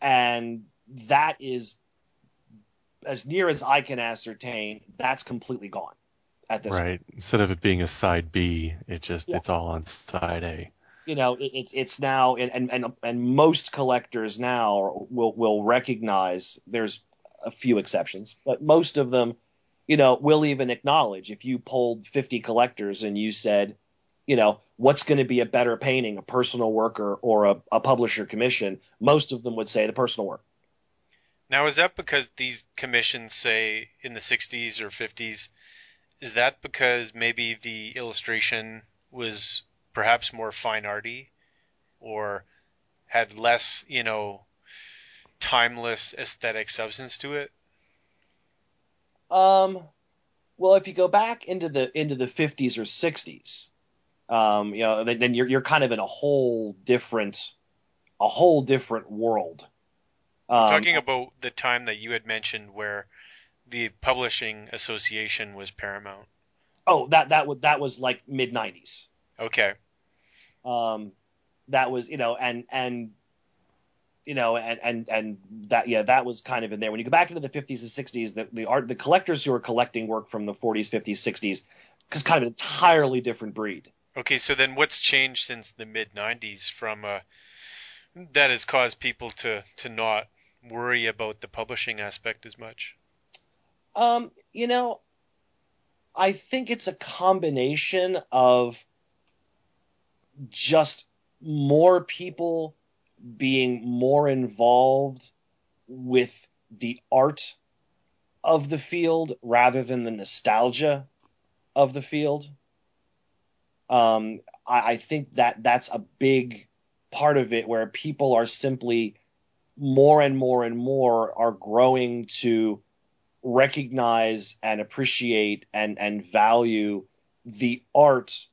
Speaker 3: and that is as near as I can ascertain, that's completely gone at this
Speaker 2: Right. Instead of it being a side B, it just
Speaker 3: Yeah.
Speaker 2: it's all on side A.
Speaker 3: you know it, it's it's now and, and and most collectors now will will recognize there's a few exceptions but most of them you know will even acknowledge if you polled 50 collectors and you said you know what's going to be a better painting a personal worker or a, a publisher commission most of them would say the personal work
Speaker 1: Now, is that because these commissions say in the 60s or 50s? Is that because maybe the illustration was perhaps more fine arty or had less, you know, timeless aesthetic substance to it?
Speaker 3: Um, well, if you go back into the into the 50s or 60s, um, you know, then, then you're you're kind of in a whole different a whole different world. Um,
Speaker 1: Talking about the time that you had mentioned where the publishing association was paramount.
Speaker 3: oh, that that would that was like mid 90s.
Speaker 1: Okay.
Speaker 3: Um, that was you know, and and you know, and and and that yeah, that was kind of in there. When you go back into the 50s and 60s, the the art the collectors who are collecting work from the 40s, 50s, 60s, because kind of an entirely different breed.
Speaker 1: Okay, so then what's changed since the mid 90s from uh, that has caused people to to not worry about the publishing aspect as much?
Speaker 3: Um, you know, I think it's a combination of just more people being more involved with the art of the field rather than the nostalgia of the field. Um, I, I think that that's a big part of it where people are simply more and more and more are growing to recognize and appreciate and and value the art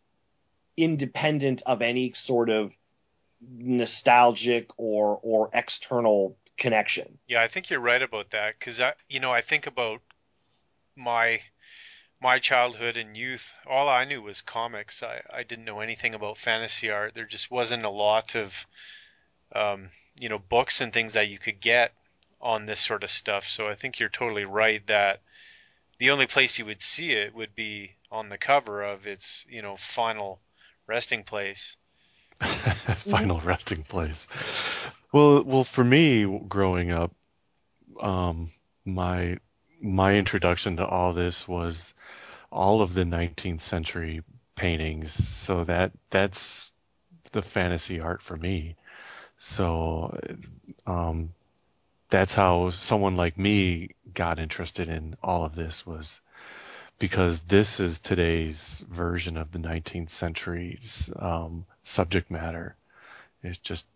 Speaker 3: independent of any sort of nostalgic or or external connection.
Speaker 1: Yeah, I think you're right about that because I, you know, I think about my my childhood and youth. All I knew was comics. I I didn't know anything about fantasy art. There just wasn't a lot of, um, you know, books and things that you could get on this sort of stuff. So I think you're totally right that the only place you would see it would be on the cover of its, you know, final resting place.
Speaker 2: Final resting place. Well, well, for me, growing up, um, my my introduction to all this was all of the 19th century paintings. So that that's the fantasy art for me. So um, that's how someone like me got interested in all of this was because this is today's version of the 19th century's um, subject matter. It's just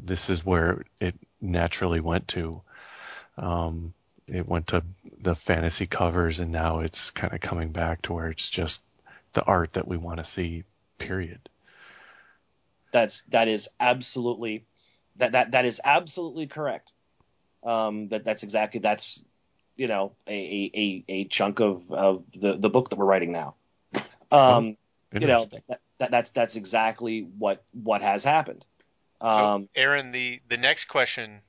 Speaker 2: this is where it naturally went to. Um, it went to the fantasy covers, and now it's kind of coming back to where it's just the art that we want to see. Period.
Speaker 3: That's that is absolutely that that that is absolutely correct. Um, that that's exactly that's you know a a, a chunk of of the the book that we're writing now. Um,
Speaker 2: oh,
Speaker 3: you know that, that, that's that's exactly what what has happened.
Speaker 1: Um, so, Aaron, the the next question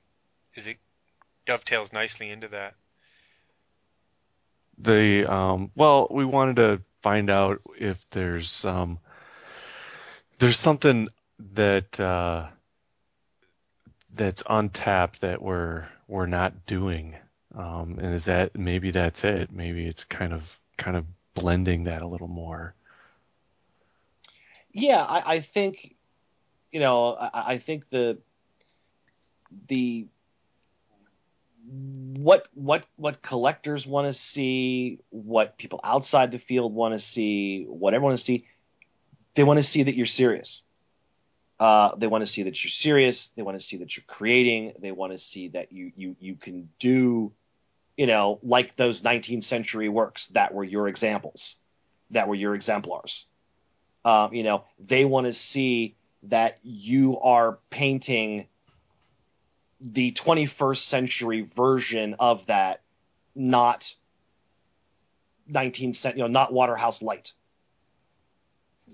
Speaker 1: is it dovetails nicely into that.
Speaker 2: The um, well, we wanted to find out if there's um, there's something that uh, that's untapped that we're we're not doing, um, and is that maybe that's it? Maybe it's kind of kind of blending that a little more.
Speaker 3: Yeah, I, I think you know I, I think the the what what what collectors want to see, what people outside the field want to see, what everyone to see, they want to see that you're serious. Uh, they want to see that you're serious. They want to see that you're creating. They want to see that you you you can do, you know, like those 19th century works that were your examples, that were your exemplars. Um, you know, they want to see that you are painting the 21st century version of that, not 19th century, you know, not Waterhouse Light.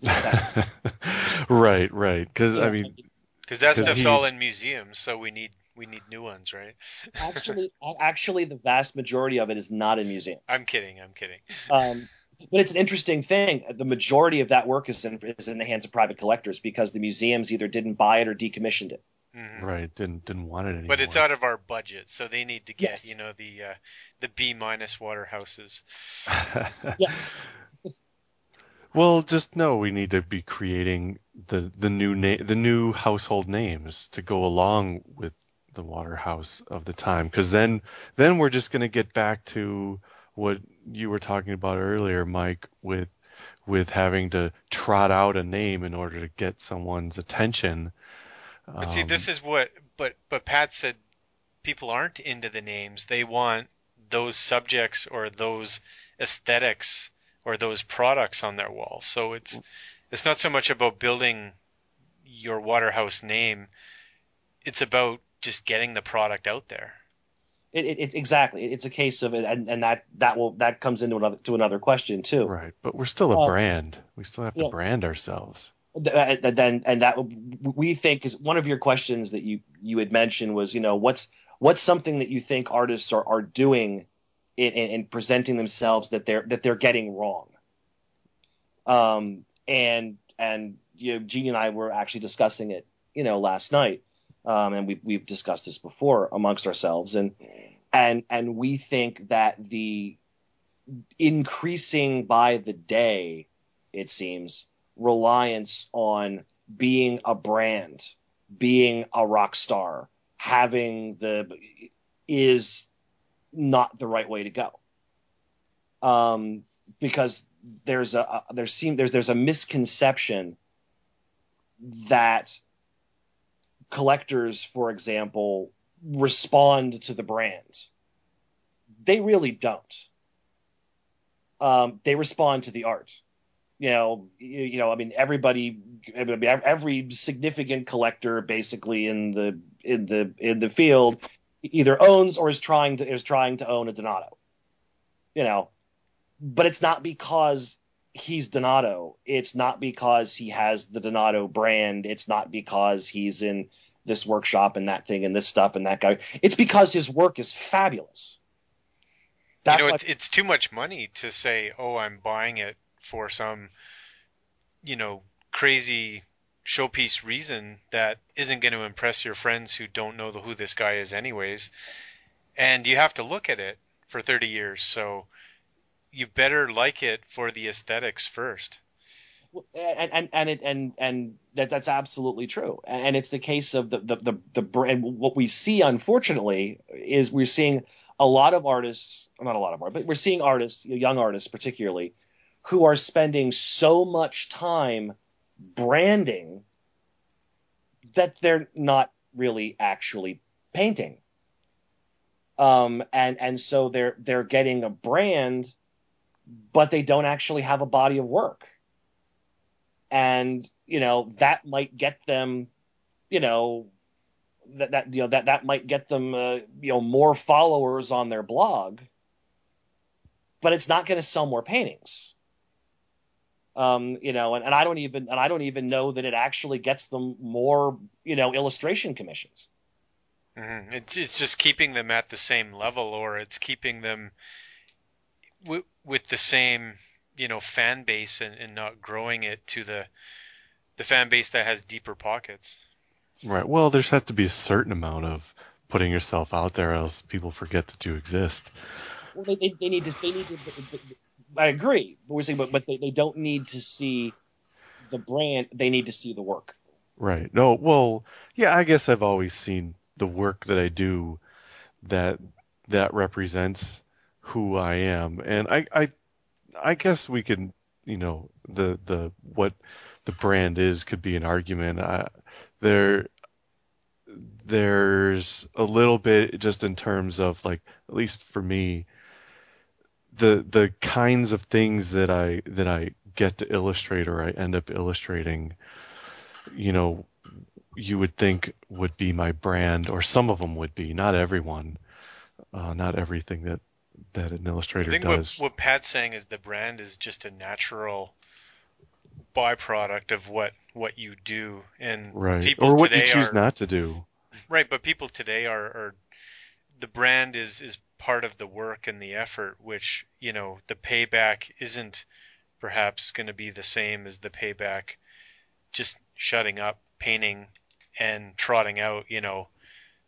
Speaker 2: right, right. Because yeah. I mean,
Speaker 1: because that stuff's he... all in museums, so we need we need new ones, right?
Speaker 3: actually, actually, the vast majority of it is not in museums.
Speaker 1: I'm kidding. I'm kidding.
Speaker 3: Um, but it's an interesting thing. The majority of that work is in, is in the hands of private collectors because the museums either didn't buy it or decommissioned it.
Speaker 2: Mm-hmm. Right, didn't didn't want it anymore.
Speaker 1: But it's out of our budget, so they need to get yes. you know the uh, the B minus Waterhouses.
Speaker 3: yes.
Speaker 2: Well, just know we need to be creating the the new na- the new household names to go along with the Waterhouse of the time, because then then we're just going to get back to what you were talking about earlier, Mike, with with having to trot out a name in order to get someone's attention
Speaker 1: but see, this um, is what. But but Pat said people aren't into the names. They want those subjects or those aesthetics or those products on their wall. So it's it's not so much about building your Waterhouse name. It's about just getting the product out there.
Speaker 3: It, it, it, exactly. It's a case of it, and, and that that will that comes into another to another question too.
Speaker 2: Right, but we're still a uh, brand. We still have to yeah. brand ourselves.
Speaker 3: Uh, then and that we think is one of your questions that you you had mentioned was you know what's what's something that you think artists are are doing in, in, in presenting themselves that they're that they're getting wrong. Um and and you know, Gene and I were actually discussing it you know last night, um, and we we've discussed this before amongst ourselves and and and we think that the increasing by the day it seems reliance on being a brand, being a rock star, having the is not the right way to go. Um, because there's a, there seem there's there's a misconception that collectors, for example, respond to the brand. They really don't. Um, they respond to the art you know, you, you know, I mean, everybody, every significant collector, basically in the in the in the field, either owns or is trying to is trying to own a Donato. You know, but it's not because he's Donato. It's not because he has the Donato brand. It's not because he's in this workshop and that thing and this stuff and that guy. It's because his work is fabulous.
Speaker 1: That's you know, it's, it's too much money to say, "Oh, I'm buying it for some, you know, crazy showpiece reason that isn't going to impress your friends who don't know who this guy is anyways. And you have to look at it for 30 years, so you better like it for the aesthetics first.
Speaker 3: And and and it, and and that that's absolutely true. And it's the case of the the the, the brand. What we see, unfortunately, is we're seeing a lot of artists, not a lot of artists, but we're seeing artists, young artists particularly, who are spending so much time branding that they're not really actually painting. Um, and and so they're they're getting a brand, but they don't actually have a body of work. And you know that might get them, you know, that that you know that that might get them uh, you know more followers on their blog, but it's not going to sell more paintings. Um, you know, and, and I don't even and I don't even know that it actually gets them more you know illustration commissions.
Speaker 1: Mm-hmm. It's it's just keeping them at the same level, or it's keeping them w- with the same you know fan base and, and not growing it to the the fan base that has deeper pockets.
Speaker 2: Right. Well, there has to be a certain amount of putting yourself out there, else people forget that you exist.
Speaker 3: Well, they, they, they need to. They need to. I agree, but we're saying, but, but they, they don't need to see the brand. They need to see the work.
Speaker 2: Right. No. Well, yeah. I guess I've always seen the work that I do that that represents who I am, and I I I guess we can you know the the what the brand is could be an argument. I, there there's a little bit just in terms of like at least for me the the kinds of things that I that I get to illustrate or I end up illustrating you know you would think would be my brand or some of them would be. Not everyone uh, not everything that that an illustrator
Speaker 1: I think
Speaker 2: does.
Speaker 1: what, what Pat's saying is the brand is just a natural byproduct of what what you do. And
Speaker 2: right.
Speaker 1: people
Speaker 2: or what you choose
Speaker 1: are,
Speaker 2: not to do.
Speaker 1: Right but people today are, are the brand is is part of the work and the effort which you know the payback isn't perhaps going to be the same as the payback just shutting up painting and trotting out you know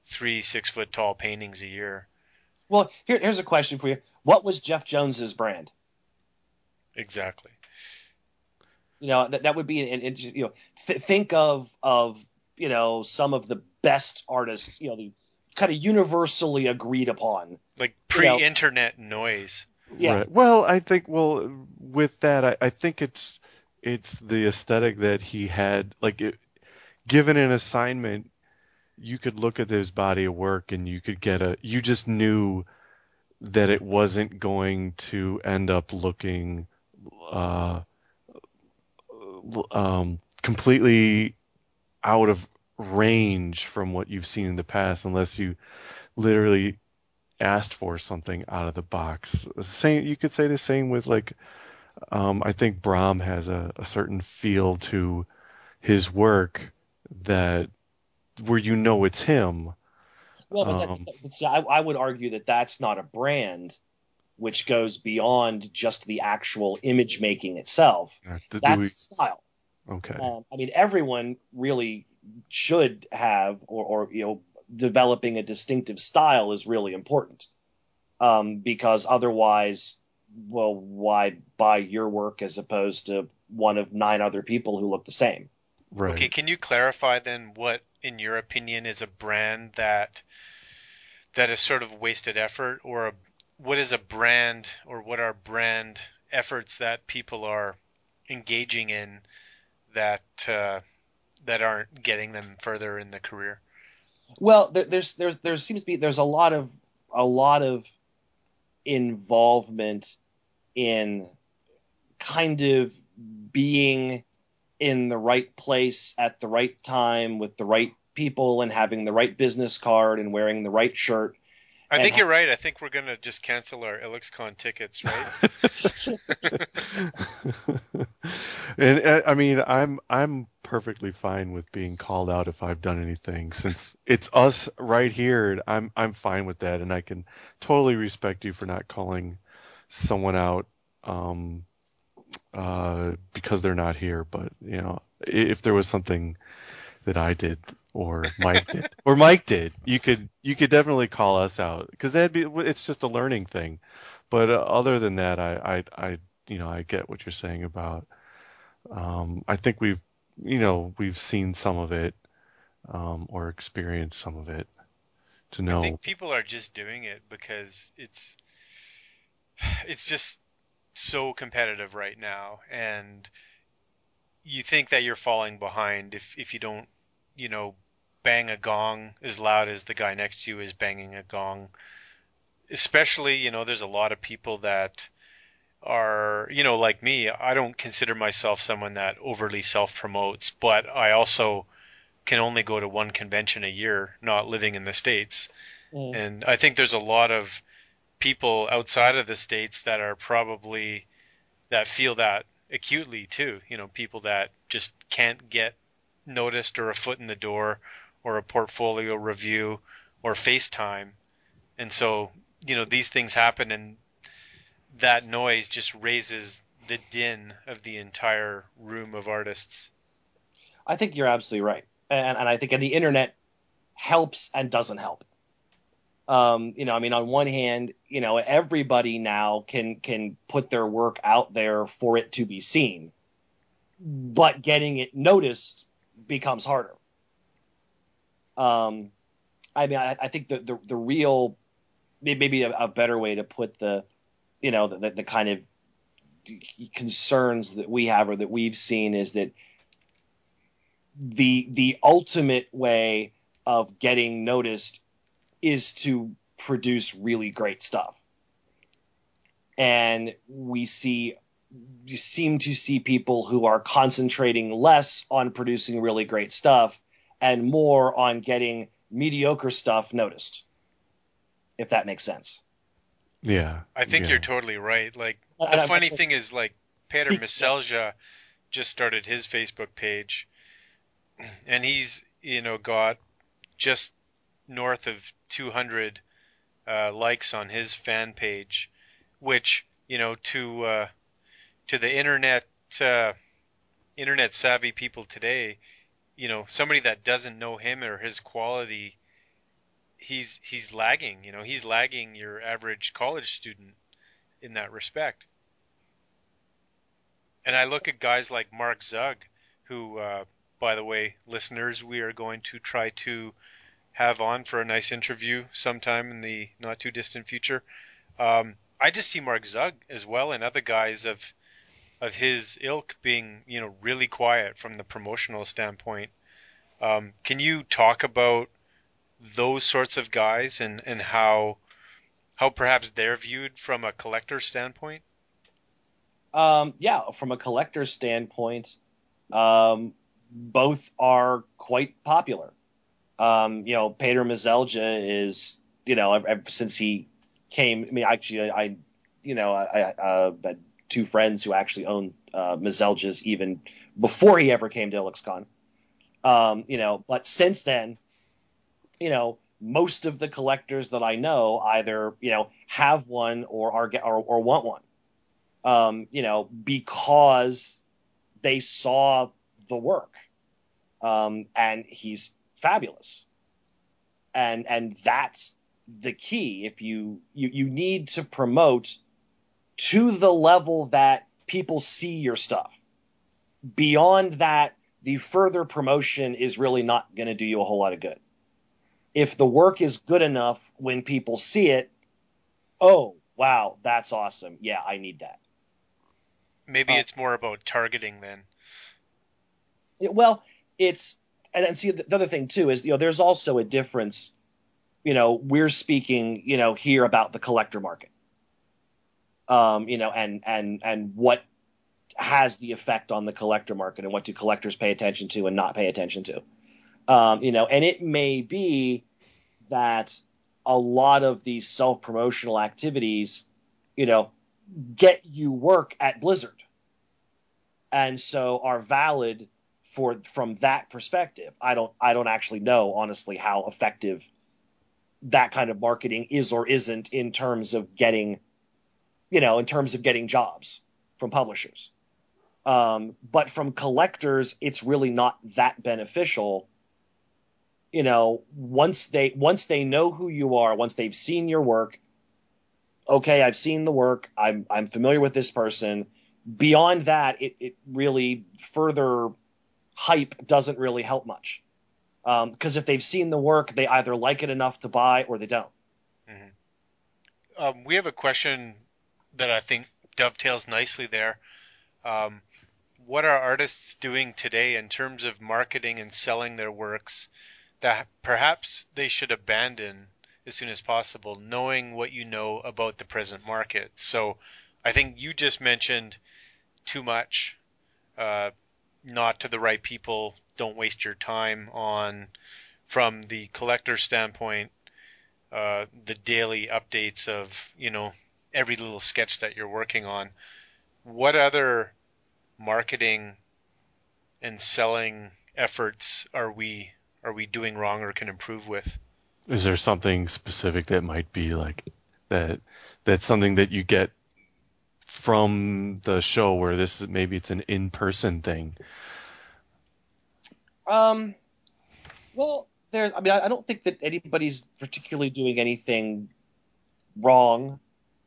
Speaker 1: three six foot tall paintings a year
Speaker 3: Well, here, here's a question for you. What was Jeff Jones's brand?
Speaker 1: exactly
Speaker 3: You know, that, that would be an, an you know, th- think of of you know some of the best artists, you know, the kind of universally agreed upon.
Speaker 1: like
Speaker 3: You know-
Speaker 1: pre-internet noise
Speaker 3: Yeah.
Speaker 2: Right. Well, I think well with that, I, I think it's it's the aesthetic that he had. Like, it, given an assignment, you could look at his body of work and you could get a. You just knew that it wasn't going to end up looking uh, um, completely out of range from what you've seen in the past, unless you literally asked for something out of the box. Same, you could say the same with like, um, I think Brom has a, a certain feel to his work that where you know it's him.
Speaker 3: Well, but,
Speaker 2: Um,
Speaker 3: but see, I, I would argue that that's not a brand, which goes beyond just the actual image making itself. That's
Speaker 2: we-
Speaker 3: style.
Speaker 2: okay.
Speaker 3: Um, I mean, everyone really should have, or, or you know, developing a distinctive style is really important. Um, because otherwise, well, why buy your work as opposed to one of nine other people who look the same?
Speaker 2: right.
Speaker 1: Okay, can you clarify then what, in your opinion, is a brand that that is sort of wasted effort, or a, what is a brand, or what are brand efforts that people are engaging in that uh, that aren't getting them further in the career?
Speaker 3: Well, there, there's there's there seems to be there's a lot of a lot of involvement in kind of being in the right place at the right time with the right people and having the right business card and wearing the right shirt.
Speaker 1: I think you're right. I think we're gonna just cancel our IlluxCon tickets, right?
Speaker 2: and uh, I mean, I'm I'm perfectly fine with being called out if I've done anything, since it's us right here. I'm I'm fine with that, and I can totally respect you for not calling someone out um, uh, because they're not here. But you know, if there was something that I did or Mike did or Mike did, you could you could definitely call us out because that'd be it's just a learning thing. But uh, other than that, I, I I you know I get what you're saying about. Um, I think we've you know we've seen some of it um, or experienced some of it to know.
Speaker 1: I think people are just doing it because it's it's just so competitive right now and you think that you're falling behind if if you don't, you know, bang a gong as loud as the guy next to you is banging a gong. Especially, you know, there's a lot of people that are, you know, like me. I don't consider myself someone that overly self promotes, but I also can only go to one convention a year, not living in the States. Mm. And I think there's a lot of people outside of the States that are probably, that feel that acutely too. You know, people that just can't get noticed or a foot in the door or a portfolio review or FaceTime. And so, you know, these things happen and that noise just raises the din of the entire room of artists.
Speaker 3: I think you're absolutely right. And, and I think the internet helps and doesn't help. Um, you know, I mean, on one hand, you know, everybody now can can put their work out there for it to be seen, but getting it noticed becomes harder. Um, I mean, I, I think the, the, the real, maybe a, a, better way to put the, you know, the, the kind of concerns that we have or that we've seen is that the the ultimate way of getting noticed is to produce really great stuff. And we see you seem to see people who are concentrating less on producing really great stuff and more on getting mediocre stuff noticed. If that makes sense.
Speaker 2: Yeah.
Speaker 1: I think
Speaker 2: yeah.
Speaker 1: you're totally right. Like the I, funny I, thing is like Peter Meseldzija just started his Facebook page and he's, you know, got just north of 200 uh, likes on his fan page, which, you know, to uh, to the internet uh, internet savvy people today, you know, somebody that doesn't know him or his quality, he's he's lagging. You know, he's lagging your average college student in that respect. And I look at guys like Mark Zug, who, uh, by the way, listeners, we are going to try to have on for a nice interview sometime in the not too distant future. Um, I just see Mark Zug as well and other guys of of his ilk being, you know, really quiet from the promotional standpoint. Um, can you talk about those sorts of guys and, and how how perhaps they're viewed from a collector standpoint?
Speaker 3: Um, yeah, from a collector standpoint, um, both are quite popular. Um, you know, Peter Meseldzija is, you know, ever since he came. I mean, actually, I, you know, I, I uh, two friends who actually own uh, Meseldzijas even before he ever came to IlluxCon. Um, you know, but since then, you know, most of the collectors that I know either you know have one or are or, or want one. Um, you know, because they saw the work, um, and he's fabulous, and and that's the key. If you you you need to promote to the level that people see your stuff. Beyond that, the further promotion is really not going to do you a whole lot of good. If the work is good enough when people see it, oh, wow, that's awesome. Yeah, I need that.
Speaker 1: Maybe uh, it's more about targeting then.
Speaker 3: It, well, it's and, and see the other thing too is you know there's also a difference. You know, we're speaking you know here about the collector market um, you know, and and and what has the effect on the collector market and what do collectors pay attention to and not pay attention to. Um, you know, and it may be that a lot of these self promotional activities, you know, get you work at Blizzard, and so are valid for from that perspective. I don't I don't actually know honestly how effective that kind of marketing is or isn't in terms of getting you know, in terms of getting jobs from publishers. Um, but from collectors, it's really not that beneficial. You know, once they once they know who you are, once they've seen your work, okay, I've seen the work, I'm I'm familiar with this person. Beyond that, it, it really further hype doesn't really help much. Because um, if they've seen the work, they either like it enough to buy or they don't.
Speaker 1: Mm-hmm. Um, we have a question that I think dovetails nicely there. Um, what are artists doing today in terms of marketing and selling their works that perhaps they should abandon as soon as possible, knowing what you know about the present market. So I think you just mentioned too much, uh, not to the right people. Don't waste your time on, from the collector standpoint, uh, the daily updates of you know every little sketch that you're working on. What other marketing and selling efforts are we are we doing wrong or can improve with?
Speaker 2: Is there something specific that might be like that? That's something that you get from the show where this is maybe it's an in-person thing.
Speaker 3: Um, well, there. I mean, I, I don't think that anybody's particularly doing anything wrong.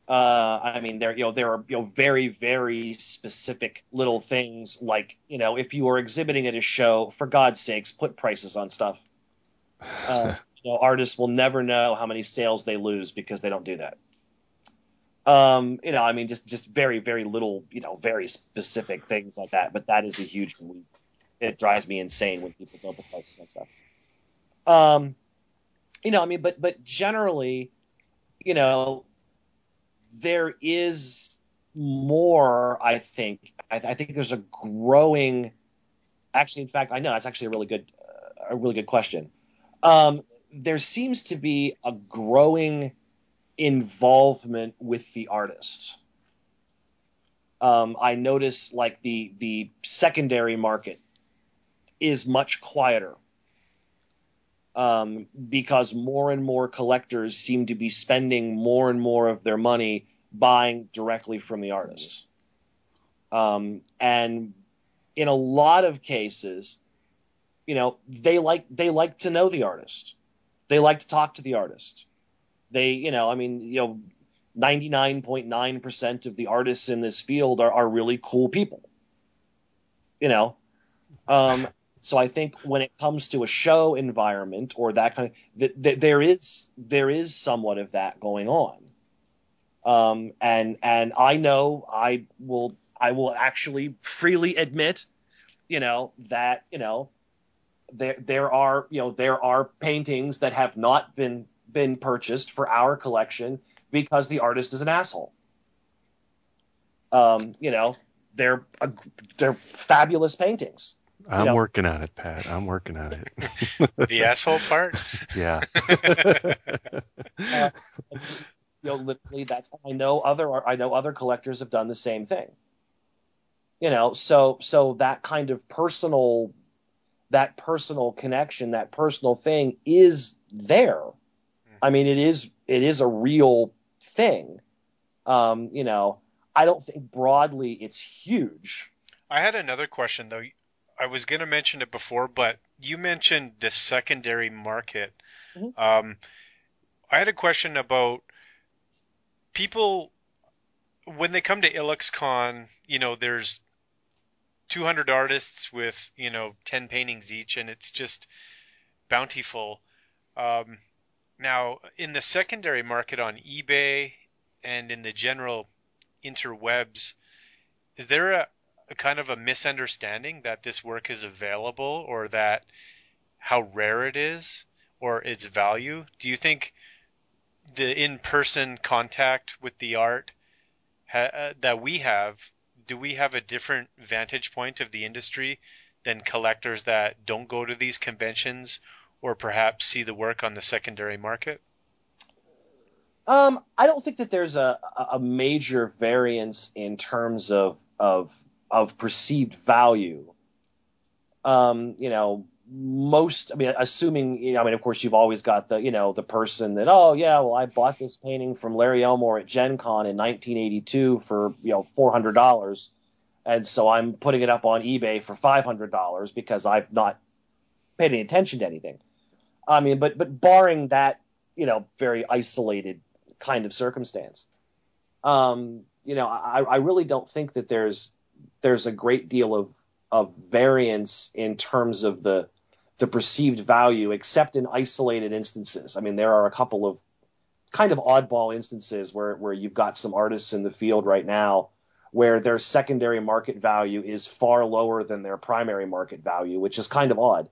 Speaker 3: Uh, I mean, there you know there are you know very very specific little things like you know if you are exhibiting at a show, for God's sakes, put prices on stuff. Uh, you know, artists will never know how many sales they lose because they don't do that. Um, you know, I mean, just just very very little, you know, very specific things like that. But that is a huge. It drives me insane when people don't put prices on stuff. Um, you know, I mean, but but generally, you know, there is more. I think. I, I think there's a growing. Actually, in fact, I know that's actually a really good, uh, a really good question. Um, there seems to be a growing involvement with the artist. Um, I notice like the the secondary market is much quieter um, because more and more collectors seem to be spending more and more of their money buying directly from the artists. Um, and in a lot of cases, you know, they like they like to know the artist. They like to talk to the artist. They, you know, I mean, you know, 99.9% of the artists in this field are, are really cool people. You know, um, so I think when it comes to a show environment or that kind of, th- th- there is there is somewhat of that going on. Um, and and I know I will I will actually freely admit, you know, that you know, there there are you know there are paintings that have not been been purchased for our collection because the artist is an asshole. Um, you know, they're they're fabulous paintings
Speaker 2: I'm
Speaker 3: know.
Speaker 2: working on it, Pat. I'm working on it.
Speaker 1: The asshole part?
Speaker 2: yeah.
Speaker 3: uh, you know, literally, that's I know other I know other collectors have done the same thing. You know, so so that kind of personal, that personal connection, that personal thing is there. I mean, it is it is a real thing. Um, you know, I don't think broadly it's huge.
Speaker 1: I had another question though. I was going to mention it before, but you mentioned the secondary market.
Speaker 3: Mhm.
Speaker 1: Um, I had a question about people when they come to IlluxCon. You know, there's 200 artists with you know 10 paintings each, and it's just bountiful. Um, now, in the secondary market on eBay and in the general interwebs, is there a, a kind of a misunderstanding that this work is available or that how rare it is or its value? Do you think the in-person contact with the art ha- uh, that we have, do we have a different vantage point of the industry than collectors that don't go to these conventions or perhaps see the work on the secondary market?
Speaker 3: Um, I don't think that there's a, a major variance in terms of of of perceived value. Um, you know, most I mean, assuming you know, I mean, of course, you've always got the you know the person that oh yeah, well, I bought this painting from Larry Elmore at Gen Con in 1982 for you know four hundred dollars, and so I'm putting it up on eBay for five hundred dollars because I've not paid any attention to anything. I mean, but but barring that, you know, very isolated kind of circumstance, um, you know, I, I really don't think that there's there's a great deal of of variance in terms of the the perceived value, except in isolated instances. I mean, there are a couple of kind of oddball instances where where you've got some artists in the field right now where their secondary market value is far lower than their primary market value, which is kind of odd.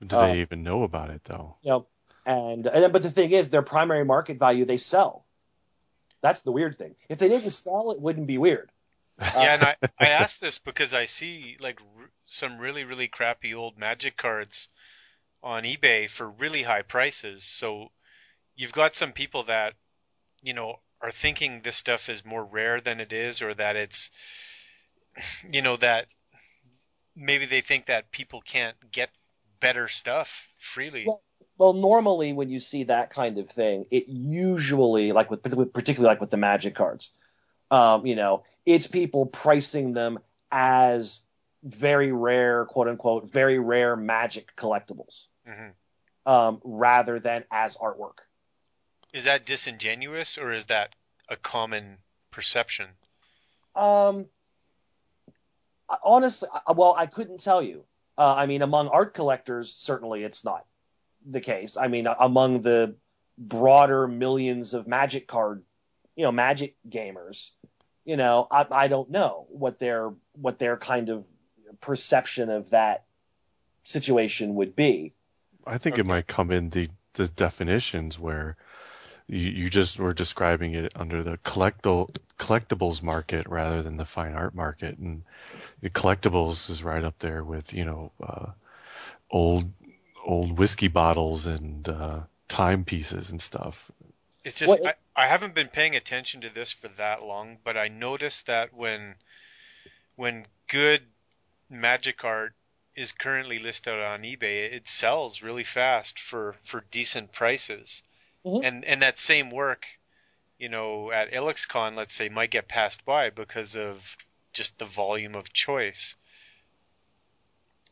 Speaker 2: Do they um, even know about it though?
Speaker 3: You know, and, and but the thing is, their primary market value they sell. That's the weird thing. If they didn't sell, it wouldn't be weird.
Speaker 1: yeah, and I, I asked this because I see like r- some really really crappy old Magic cards on eBay for really high prices. So you've got some people that you know are thinking this stuff is more rare than it is, or that it's you know that maybe they think that people can't get better stuff freely.
Speaker 3: Well, well, normally when you see that kind of thing, it usually like with particularly like with the Magic cards, um, you know, it's people pricing them as very rare, quote unquote, very rare Magic collectibles,
Speaker 1: mm-hmm.
Speaker 3: um, rather than as artwork.
Speaker 1: Is that disingenuous or is that a common perception?
Speaker 3: Um, honestly, well, I couldn't tell you. Uh, I mean, among art collectors, certainly it's not the case. I mean, among the broader millions of Magic card, you know, Magic gamers, you know, I, I don't know what their what their kind of perception of that situation would be.
Speaker 2: I think okay. it might come in the the definitions where you, you just were describing it under the collectible collectibles market rather than the fine art market, and the collectibles is right up there with you know uh, old old whiskey bottles and uh, timepieces and stuff.
Speaker 1: It's just I, I haven't been paying attention to this for that long, but I noticed that when when good magic art is currently listed on eBay, it sells really fast for for decent prices. Mm-hmm. And and that same work, you know, at IlluxCon, let's say, might get passed by because of just the volume of choice.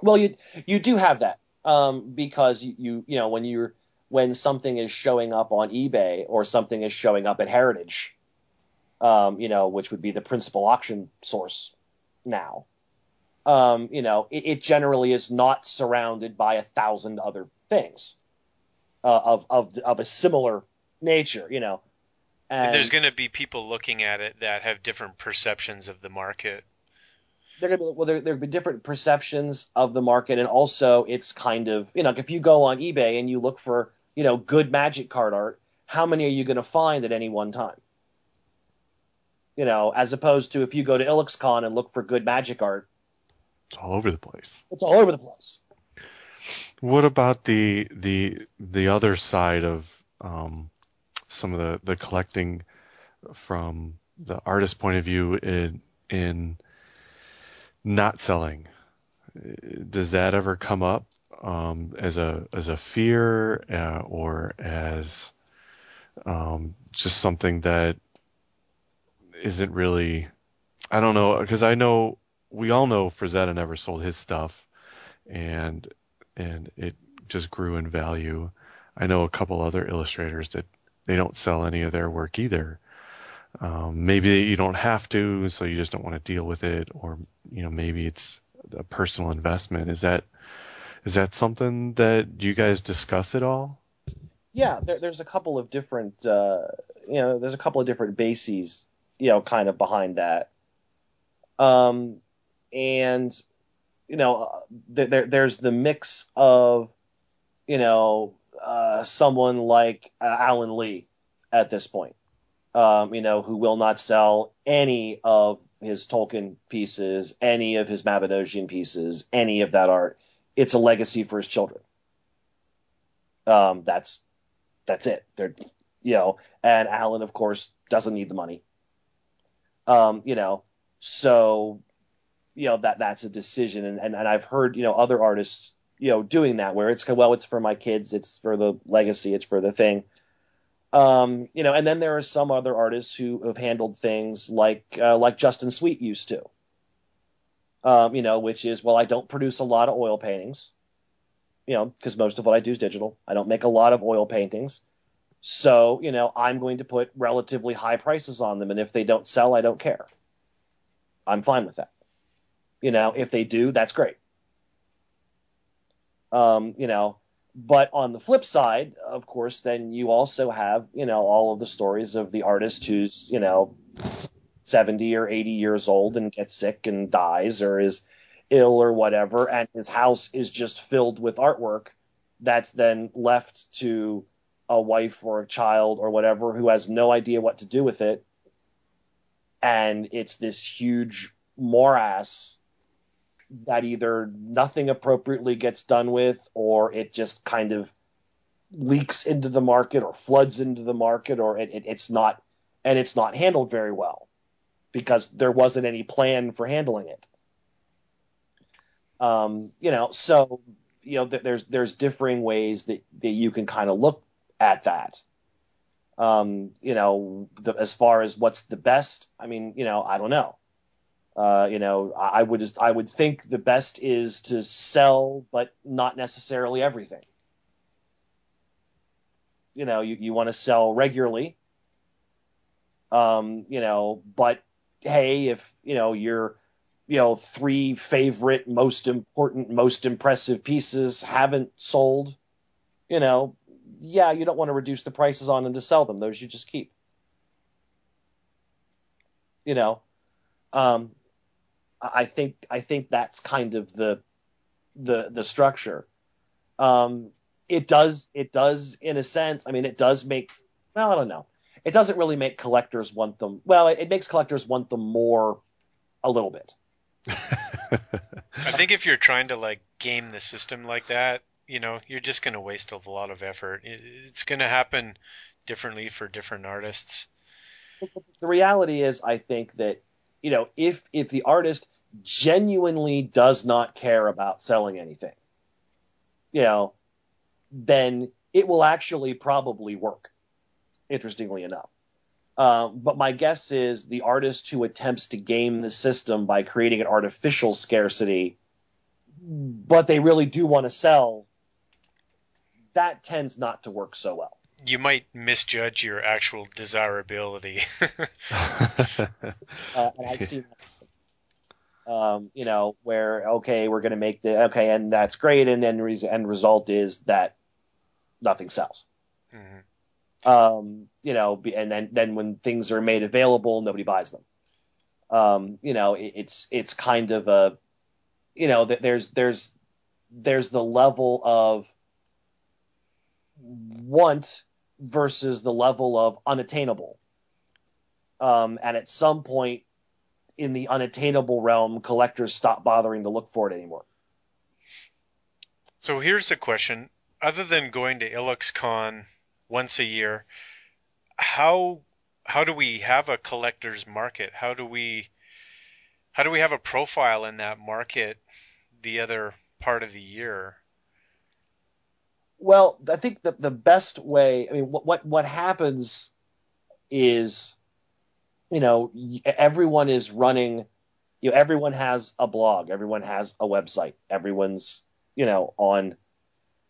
Speaker 3: Well, you you do have that um, because you, you you know when you're when something is showing up on eBay or something is showing up at Heritage, um, you know, which would be the principal auction source now. Um, you know, it, it, generally is not surrounded by a thousand other things uh, of of of a similar nature. You know,
Speaker 1: and there's going to be people looking at it that have different perceptions of the market
Speaker 3: they're gonna be well there there be different perceptions of the market and also it's kind of you know if you go on ebay and you look for you know good magic card art how many are you going to find at any one time? You know as opposed to if you go to illuxcon and look for good magic art.
Speaker 2: It's all over the place.
Speaker 3: It's all over the place.
Speaker 2: What about the the the other side of um, some of the the collecting from the artist point of view in in not selling. Does that ever come up um, as a as a fear uh, or as um, just something that isn't really? I don't know because I know we all know Frazetta never sold his stuff, and and it just grew in value. I know a couple other illustrators that they don't sell any of their work either. Um, maybe you don't have to, so you just don't want to deal with it, or you know maybe it's a personal investment. Is that is that something that you guys discuss at all?
Speaker 3: Yeah, there, there's a couple of different uh, you know there's a couple of different bases you know kind of behind that, um, and you know uh, there, there's the mix of you know uh, someone like uh, Alan Lee at this point um, you know, who will not sell any of his Tolkien pieces, any of his Mabinogion pieces, any of that art. It's a legacy for his children. Um, that's that's it. They're you know, and Alan, of course, doesn't need the money. Um, you know, so you know that that's a decision, and, and and I've heard you know other artists you know doing that where it's well, it's for my kids, it's for the legacy, it's for the thing. Um, you know, and then there are some other artists who have handled things like uh, like Justin Sweet used to. Um, you know, which is well, I don't produce a lot of oil paintings, you know, because most of what I do is digital. I don't make a lot of oil paintings, so you know, I'm going to put relatively high prices on them, and if they don't sell, I don't care. I'm fine with that. You know, if they do, that's great. Um, you know, but on the flip side, of course, then you also have, you know, all of the stories of the artist who's, you know, 70 or 80 years old and gets sick and dies or is ill or whatever, and his house is just filled with artwork that's then left to a wife or a child or whatever who has no idea what to do with it. And it's this huge morass that either nothing appropriately gets done with or it just kind of leaks into the market or floods into the market or it, it, it's not and it's not handled very well because there wasn't any plan for handling it. Um, you know so you know th- there's there's differing ways that, that you can kind of look at that. Um, you know the, as far as what's the best i mean you know i don't know. Uh, you know I, I would just i would think the best is to sell but not necessarily everything. You know you, you want to sell regularly. Um, you know but hey if you know your you know three favorite most important most impressive pieces haven't sold you know yeah you don't want to reduce the prices on them to sell them those you just keep you know um, i think i think that's kind of the the the structure um, it does it does in a sense. I mean, it does make well, I don't know. It doesn't really make collectors want them. Well, it, it makes collectors want them more a little bit.
Speaker 1: I think if you're trying to like game the system like that, you know, you're just going to waste a lot of effort. It, it's going to happen differently for different artists.
Speaker 3: The reality is, I think that you know, if if the artist genuinely does not care about selling anything, you know, then it will actually probably work, interestingly enough. Uh, but my guess is the artist who attempts to game the system by creating an artificial scarcity, but they really do want to sell, that tends not to work so well.
Speaker 1: You might misjudge your actual desirability.
Speaker 3: uh, and I've seen um, you know, where okay, we're going to make the okay, and that's great, and then the end result is that nothing sells. Mm-hmm. Um, you know, and then then when things are made available, nobody buys them. Um, you know, it, it's it's kind of a, you know, there's there's there's the level of want versus the level of unattainable. Um, and at some point in the unattainable realm, collectors stop bothering to look for it anymore.
Speaker 1: So here's a question: other than going to IlluxCon once a year, how how do we have a collector's market? How do we how do we have a profile in that market the other part of the year?
Speaker 3: Well, I think the the best way. I mean, what what what happens is, you know, everyone is running. You know, everyone has a blog. Everyone has a website. Everyone's you know on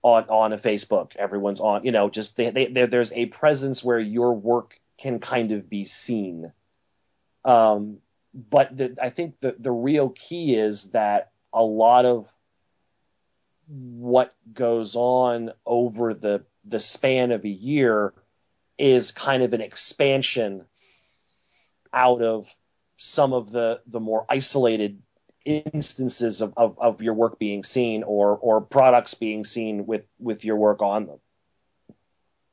Speaker 3: on on a Facebook. Everyone's on, you know, just they, they, there's a presence where your work can kind of be seen. Um, but the, I think the the real key is that a lot of what goes on over the the span of a year is kind of an expansion out of some of the the more isolated instances of, of, of, your work being seen or or products being seen with with your work on them.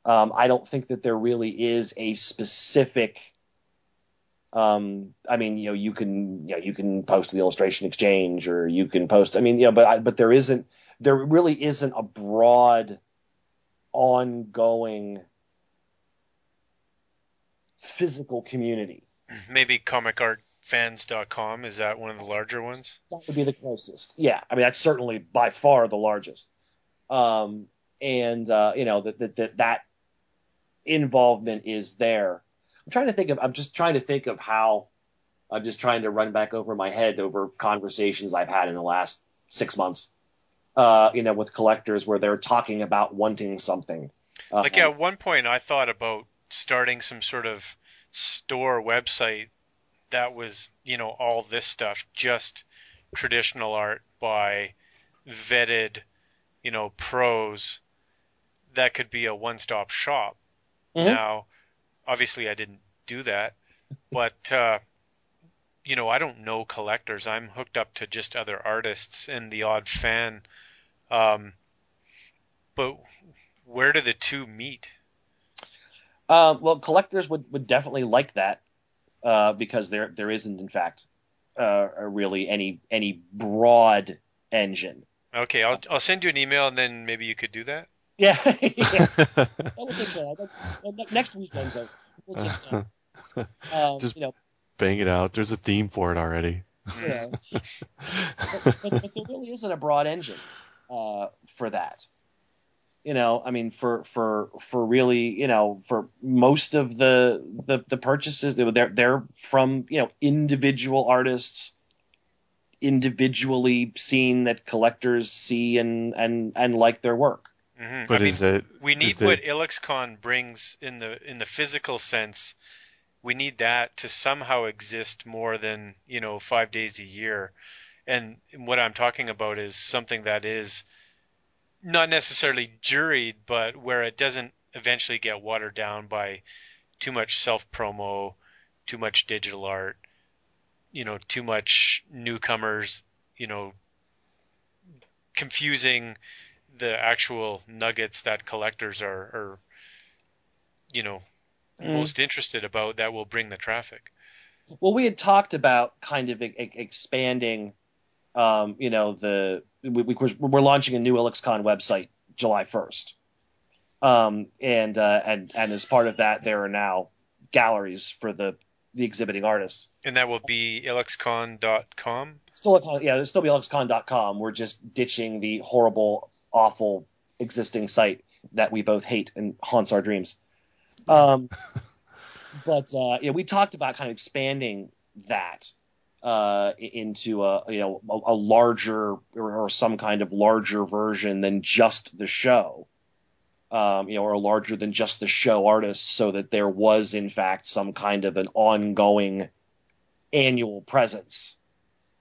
Speaker 3: Um, I don't think that there really is a specific. Um, I mean, you know, you can you know you can post to the illustration exchange or you can post. I mean, know, but I, but there isn't there really isn't a broad, ongoing physical community.
Speaker 1: Maybe comic art fans.com is that one of the larger ones?
Speaker 3: That would be the closest. Yeah i mean that's certainly by far the largest. Um, and uh, you know that that that involvement is there. I'm trying to think of i'm just trying to think of how i'm just trying to run back over my head over conversations i've had in the last six months uh, you know with collectors where they're talking about wanting something.
Speaker 1: Uh, like at one point i thought about starting some sort of store website that was you know all this stuff just traditional art by vetted you know pros that could be a one-stop shop mm-hmm. now obviously i didn't do that but uh, you know i don't know collectors i'm hooked up to just other artists and the odd fan um, But where do the two meet?
Speaker 3: Uh, well, collectors would, would definitely like that uh, because there there isn't, in fact, uh, really any any broad engine.
Speaker 1: Okay, I'll I'll send you an email and then maybe you could do that.
Speaker 3: Yeah, yeah. That will take care of that. Well, ne- Next weekend, so we'll just uh, um,
Speaker 2: Just-
Speaker 3: you know,
Speaker 2: Bang it out. There's a theme for it already.
Speaker 3: you know, but, but, but there really isn't a broad engine uh, for that. You know, I mean, for for for really, you know, for most of the the, the purchases, they they're they're from you know individual artists, individually seen that collectors see and and and like their work.
Speaker 1: hmm
Speaker 2: But
Speaker 1: I
Speaker 2: is
Speaker 1: mean,
Speaker 2: it?
Speaker 1: we need
Speaker 2: is
Speaker 1: what
Speaker 2: it-
Speaker 1: IlluxCon brings in the in the physical sense. We need that to somehow exist more than you know five days a year. And what I'm talking about is something that is not necessarily juried, but where it doesn't eventually get watered down by too much self promo, too much digital art, you know, too much newcomers, you know, confusing the actual nuggets that collectors are, are you know,
Speaker 3: Mm.
Speaker 1: most interested about that will bring the traffic.
Speaker 3: Well, we had talked about kind of e- expanding, um, you know, the we, we, we're launching a new IlluxCon website July first, um, and uh, and and as part of that, there are now galleries for the the exhibiting artists.
Speaker 1: And that will be illuxcon.com.
Speaker 3: It's still, a, yeah, there'll still be IlluxCon.com. We're just ditching the horrible, awful existing site that we both hate and haunts our dreams. Um, but uh, yeah, we talked about kind of expanding that uh, into a you know a, a larger or, or some kind of larger version than just the show. Um, you know, or larger than just the show artists, so that there was in fact some kind of an ongoing annual presence.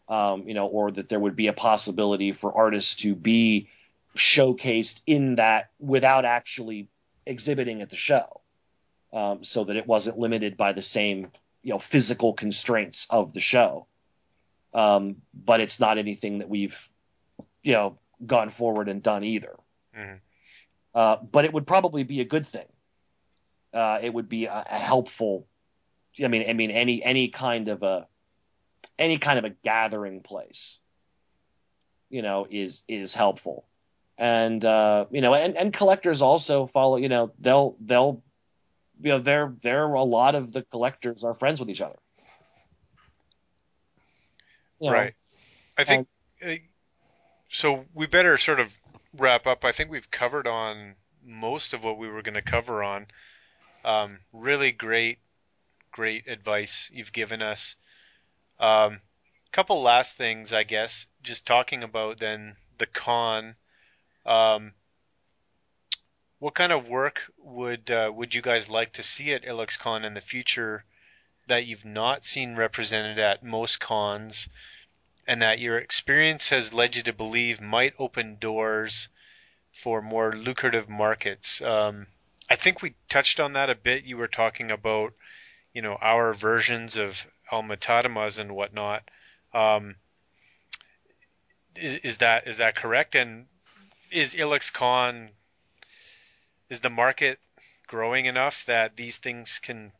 Speaker 3: Um, you know, or that there would be a possibility for artists to be showcased in that without actually exhibiting at the show um, so that it wasn't limited by the same you know physical constraints of the show. Um, but it's not anything that we've you know gone forward and done either.
Speaker 1: Mhm.
Speaker 3: Uh, but it would probably be a good thing. Uh, it would be a, a helpful. I mean, I mean, any any kind of a any kind of a gathering place, you know, is is helpful, and uh, you know, and and collectors also follow. You know, they'll they'll you know, they're they're a lot of the collectors are friends with each other. You know,
Speaker 1: Right. I think uh, so. We better sort of wrap up. I think we've covered on most of what we were going to cover on. Um, really great, great advice you've given us. Um, couple last things, I guess. Just talking about then the con. Um, what kind of work would uh, would you guys like to see at IlluxCon in the future that you've not seen represented at most cons, and that your experience has led you to believe might open doors for more lucrative markets? Um, I think we touched on that a bit. You were talking about, you know, our versions of Alma-Tademas and whatnot. Um, is, is that is that correct? And is IlluxCon is the market growing enough that these things can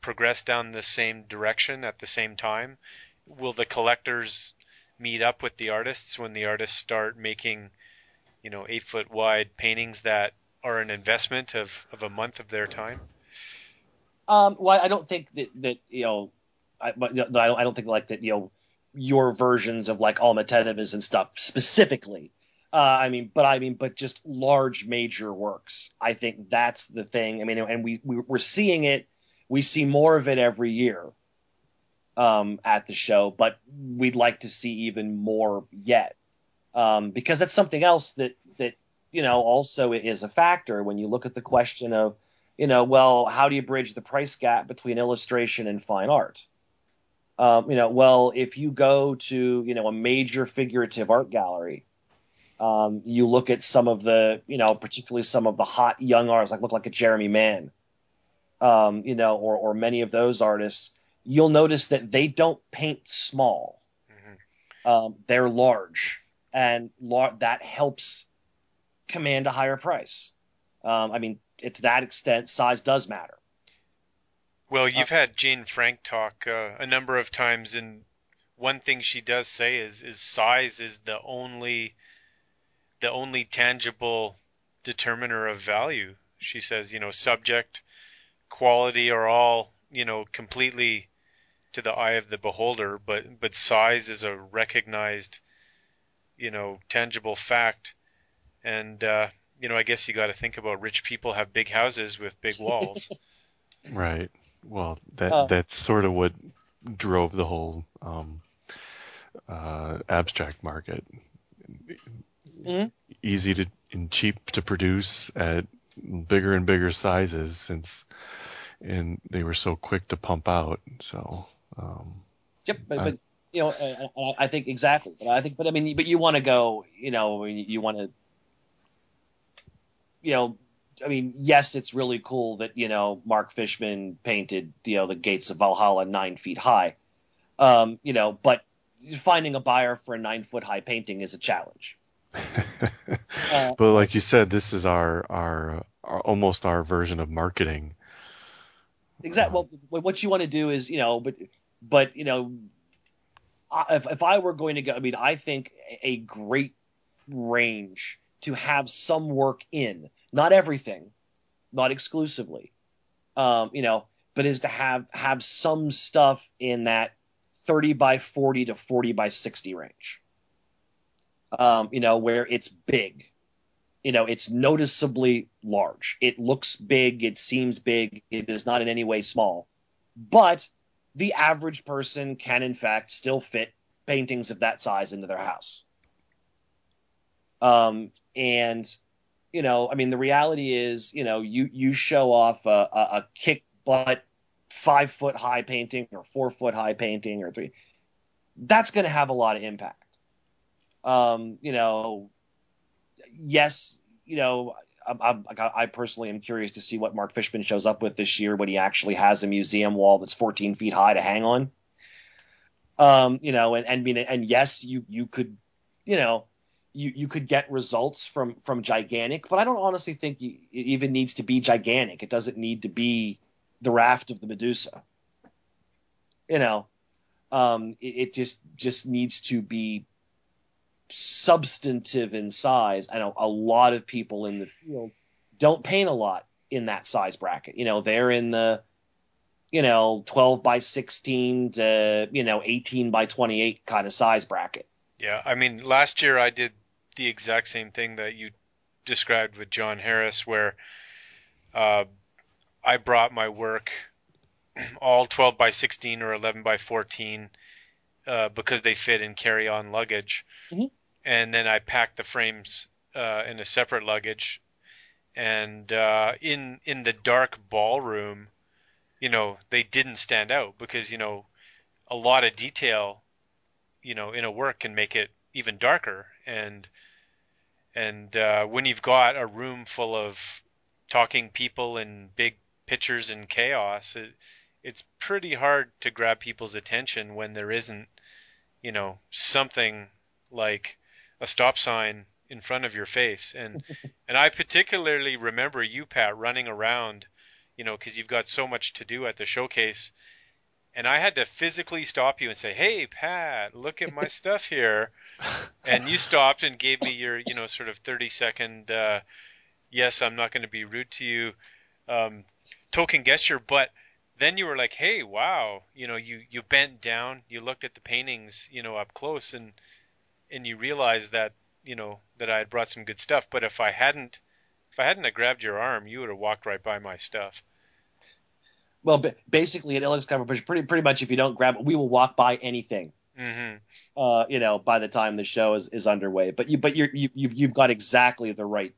Speaker 1: progress down the same direction at the same time? Will the collectors meet up with the artists when the artists start making, you know, eight foot wide paintings that are an investment of, of a month of their time?
Speaker 3: Um, well, I don't think that that you know, I, but I don't, I don't think like that. You know, your versions of like Alma-Tademas and stuff specifically. Uh, I mean, but I mean, but just large major works. I think that's the thing. I mean, and we, we we're seeing it. We see more of it every year um, at the show, but we'd like to see even more yet um, because that's something else that that you know also is a factor when you look at the question of you know, well, how do you bridge the price gap between illustration and fine art? Um, you know, well, if you go to, you know, a major figurative art gallery, um, you look at some of the, you know, particularly some of the hot young artists, like look like a Jeremy Mann, um, you know, or, or many of those artists, you'll notice that they don't paint small.
Speaker 1: Mhm.
Speaker 3: Um, they're large and lar- that helps command a higher price. Um, I mean, to that extent, size does matter.
Speaker 1: Well, you've uh, had Jane Frank talk uh, a number of times, and one thing she does say is is size is the only the only tangible determiner of value. She says, you know, subject, quality are all, you know, completely to the eye of the beholder, but but size is a recognized, you know, tangible fact. And uh, you know, I guess you got to think about rich people have big houses with big walls.
Speaker 2: right. Well, that uh, that's sort of what drove the whole um, uh, abstract market. Mm-hmm. Easy to and cheap to produce at bigger and bigger sizes since and they were so quick to pump out. So um,
Speaker 3: yep, but, I, but you know, I, I, think exactly. But I think, but I mean, but you want to go, you know, you want to, you know, I mean, yes, it's really cool that you know Mark Fishman painted you know the gates of Valhalla nine feet high, um, you know, but finding a buyer for a nine foot high painting is a challenge.
Speaker 2: Uh, but like you said, this is our, our, our almost our version of marketing.
Speaker 3: Exactly. Uh, well, what you want to do is, you know, but but you know, if if I were going to go, I mean, I think a great range to have some work in, not everything, not exclusively, um, you know, but is to have have some stuff in that 30 by 40 to 40 by 60 range um, you know, where it's big. You know, it's noticeably large. It looks big. It seems big. It is not in any way small. But the average person can, in fact, still fit paintings of that size into their house. Um, and, you know, I mean, the reality is, you know, you, you show off a, a, a kick butt five foot high painting or four foot high painting or three, that's going to have a lot of impact. Um, you know, yes, you know, I, I, I, personally am curious to see what Mark Fishman shows up with this year when he actually has a museum wall that's 14 feet high to hang on. Um, you know, and, and and yes, you, you could, you know, you, you could get results from, from gigantic, but I don't honestly think you, it even needs to be gigantic. It doesn't need to be the raft of the Medusa. You know, um, it, it just, just needs to be substantive in size. I know a lot of people in the field don't paint a lot in that size bracket. You know, they're in the you know 12 by 16 to you know 18 by 28 kind of size bracket.
Speaker 1: Yeah, I mean, last year I did the exact same thing that you described with John Harris, where uh, I brought my work all 12 by 16 or 11 by 14 uh, because they fit in carry-on luggage. Mm-hmm. And then I packed the frames uh, in a separate luggage. And uh, in in the dark ballroom, you know, they didn't stand out because you know, a lot of detail, you know, in a work can make it even darker. And and uh, when you've got a room full of talking people and big pictures and chaos, it, it's pretty hard to grab people's attention when there isn't you know, something like a stop sign in front of your face. And and I particularly remember you, Pat, running around, you know, because you've got so much to do at the showcase. And I had to physically stop you and say, "Hey, Pat, look at my stuff here." and you stopped and gave me your, you know, sort of thirty second, uh, yes, I'm not going to be rude to you, um, token gesture, but then you were like, "Hey, wow!" You know, you you bent down, you looked at the paintings, you know, up close, and and you realized that you know that I had brought some good stuff. But if I hadn't, if I hadn't have grabbed your arm, you would have walked right by my stuff.
Speaker 3: Well, basically, at Ilex Competition, pretty pretty much, if you don't grab it, we will walk by anything.
Speaker 1: Mm-hmm.
Speaker 3: Uh, you know, by the time the show is, is underway, but you but you're, you you've you've got exactly the right,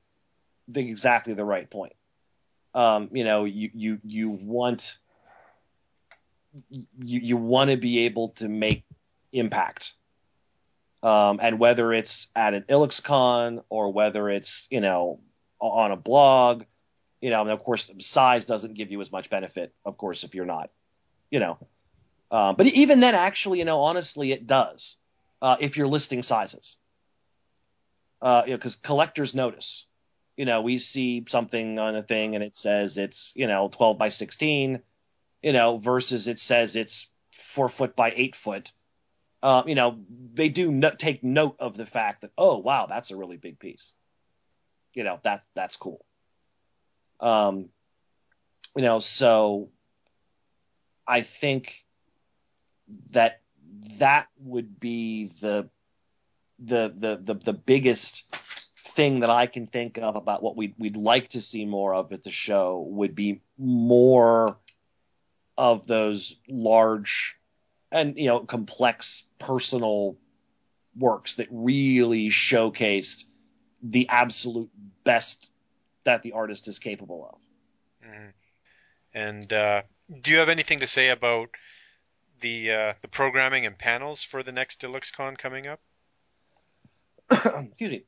Speaker 3: the, exactly the right point. Um, you know, you you you want you, you want to be able to make impact. Um, and whether it's at an IlluxCon or whether it's, you know, on a blog, you know, and of course, size doesn't give you as much benefit, of course, if you're not, you know. Um, but even then, actually, you know, honestly, it does uh, if you're listing sizes. Uh, you know, because collectors notice. You know, we see something on a thing and it says it's, you know, 12 by 16, you know, versus it says it's four foot by eight foot. Uh, you know, they do no- take note of the fact that, oh, wow, that's a really big piece. You know, that, that's cool. Um, you know, so I think that that would be the the the the, the biggest thing that I can think of about what we'd we'd like to see more of at the show would be more of those large and you know complex personal works that really showcased the absolute best that the artist is capable of.
Speaker 1: Mhm. And uh, do you have anything to say about the uh, the programming and panels for the next IlluxCon coming up?
Speaker 3: Excuse me.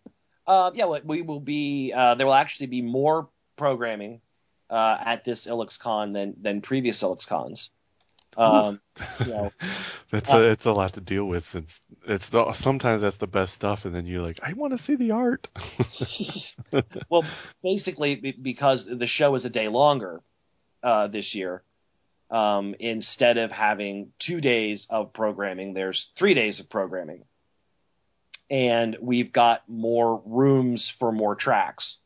Speaker 3: Uh, yeah, we will be. Uh, there will actually be more programming uh, at this IlluxCon than than previous IlluxCons. Um, you know,
Speaker 2: that's a it's a lot to deal with since it's the, sometimes that's the best stuff, and then you're like, I want to see the art.
Speaker 3: well, basically, because the show is a day longer uh, this year, um, instead of having two days of programming, there's three days of programming. And we've got more rooms for more tracks,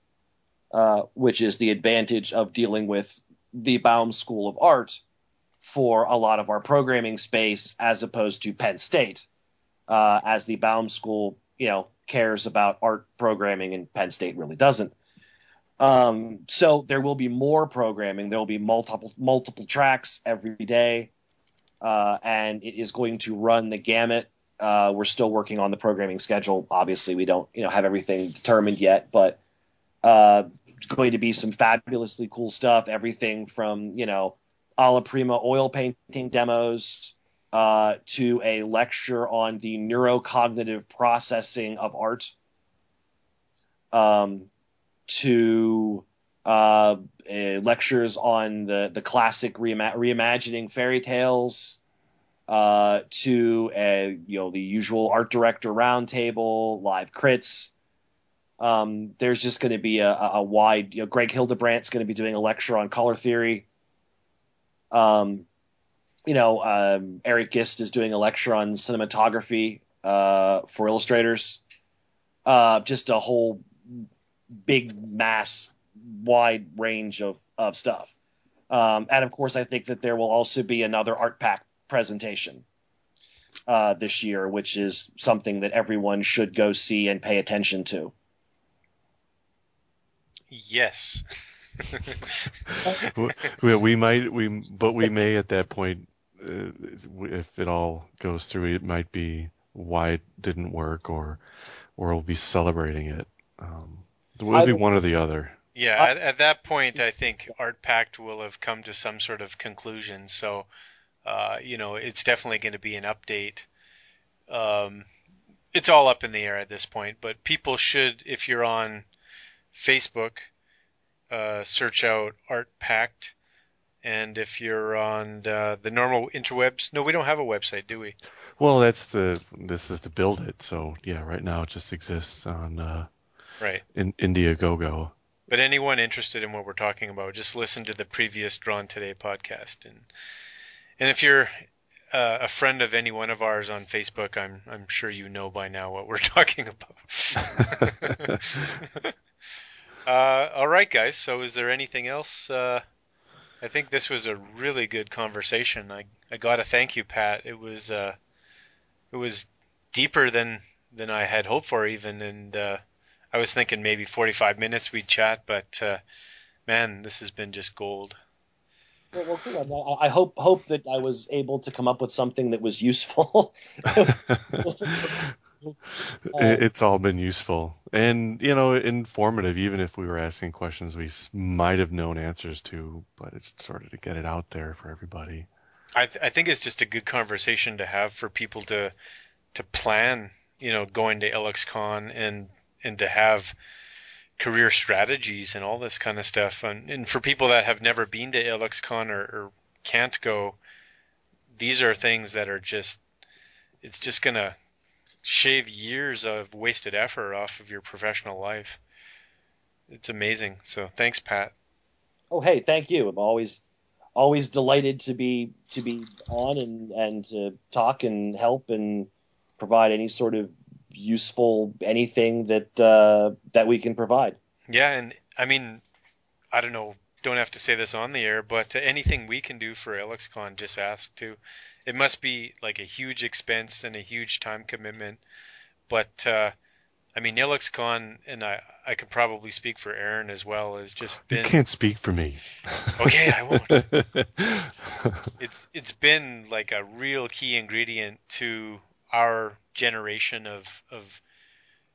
Speaker 3: uh, which is the advantage of dealing with the Baum School of Art for a lot of our programming space as opposed to Penn State, uh, as the Baum School, you know, cares about art programming and Penn State really doesn't. Um, so there will be more programming. There will be multiple multiple tracks every day, uh, and it is going to run the gamut. Uh, we're still working on the programming schedule. Obviously, we don't you know have everything determined yet, but uh, going to be some fabulously cool stuff. Everything from you know alla prima oil painting demos uh, to a lecture on the neurocognitive processing of art. Um, to uh, uh, lectures on the the classic reima- reimagining fairy tales, uh, to a you know the usual art director roundtable, live crits. Um, there's just going to be a, a wide. You know, Greg Hildebrandt's going to be doing a lecture on color theory. Um, you know, um, Eric Gist is doing a lecture on cinematography uh, for illustrators. Uh, just a whole big mass wide range of, of stuff. Um, and of course, I think that there will also be another art pack presentation uh, this year, which is something that everyone should go see and pay attention to.
Speaker 1: Yes.
Speaker 2: we, we might we but we may at that point uh, if it all goes through it might be why it didn't work or or we'll be celebrating it um, it will be one or the other
Speaker 1: Yeah,
Speaker 3: Uh,
Speaker 1: at, at that point, I think Art Pact will have come to some sort of conclusion. So, uh, you know, it's definitely going to be an update. Um, it's all up in the air at this point, but people should, if you're on Facebook, uh, search out Art Pact. And if you're on the, the normal interwebs, no, we don't have a website, do we?
Speaker 2: well that's the this is to build it so yeah right now it just exists on uh
Speaker 1: Right.
Speaker 2: in indiegogo
Speaker 1: But anyone interested in what we're talking about, just listen to the previous Drawn Today podcast, and and if you're uh, a friend of any one of ours on Facebook, I'm I'm sure you know by now what we're talking about. uh, all right, guys. So, is there anything else? Uh, I think this was a really good conversation. I I got to thank you, Pat. It was uh, it was deeper than than I had hoped for, even, and uh, I was thinking maybe 45 minutes we'd chat, but uh, man, this has been just gold.
Speaker 3: Well, well, cool. I, I hope hope that I was able to come up with something that was useful.
Speaker 2: Um, it- it's all been useful and you know informative even if we were asking questions we might have known answers to but it's sort of to get it out there for everybody
Speaker 1: I, th- I think it's just a good conversation to have for people to to plan, you know, going to IlluxCon and and to have career strategies and all this kind of stuff. And, and for people that have never been to IlluxCon or, or can't go, these are things that are just it's just gonna shave years of wasted effort off of your professional life. it's amazing. So thanks, Pat.
Speaker 3: Oh, hey, thank you. I'm always always delighted to be to be on and and to talk and help and provide any sort of useful anything that uh, that we can provide.
Speaker 1: Yeah, and I mean, I don't know, don't have to say this on the air, but anything we can do for IlluxCon, just ask to. It must be like a huge expense and a huge time commitment, but uh, I mean, IlluxCon, and I, I could probably speak for Aaron as well, has just been.
Speaker 2: You can't speak for me.
Speaker 1: Okay, I won't. it's it's been like a real key ingredient to our generation of of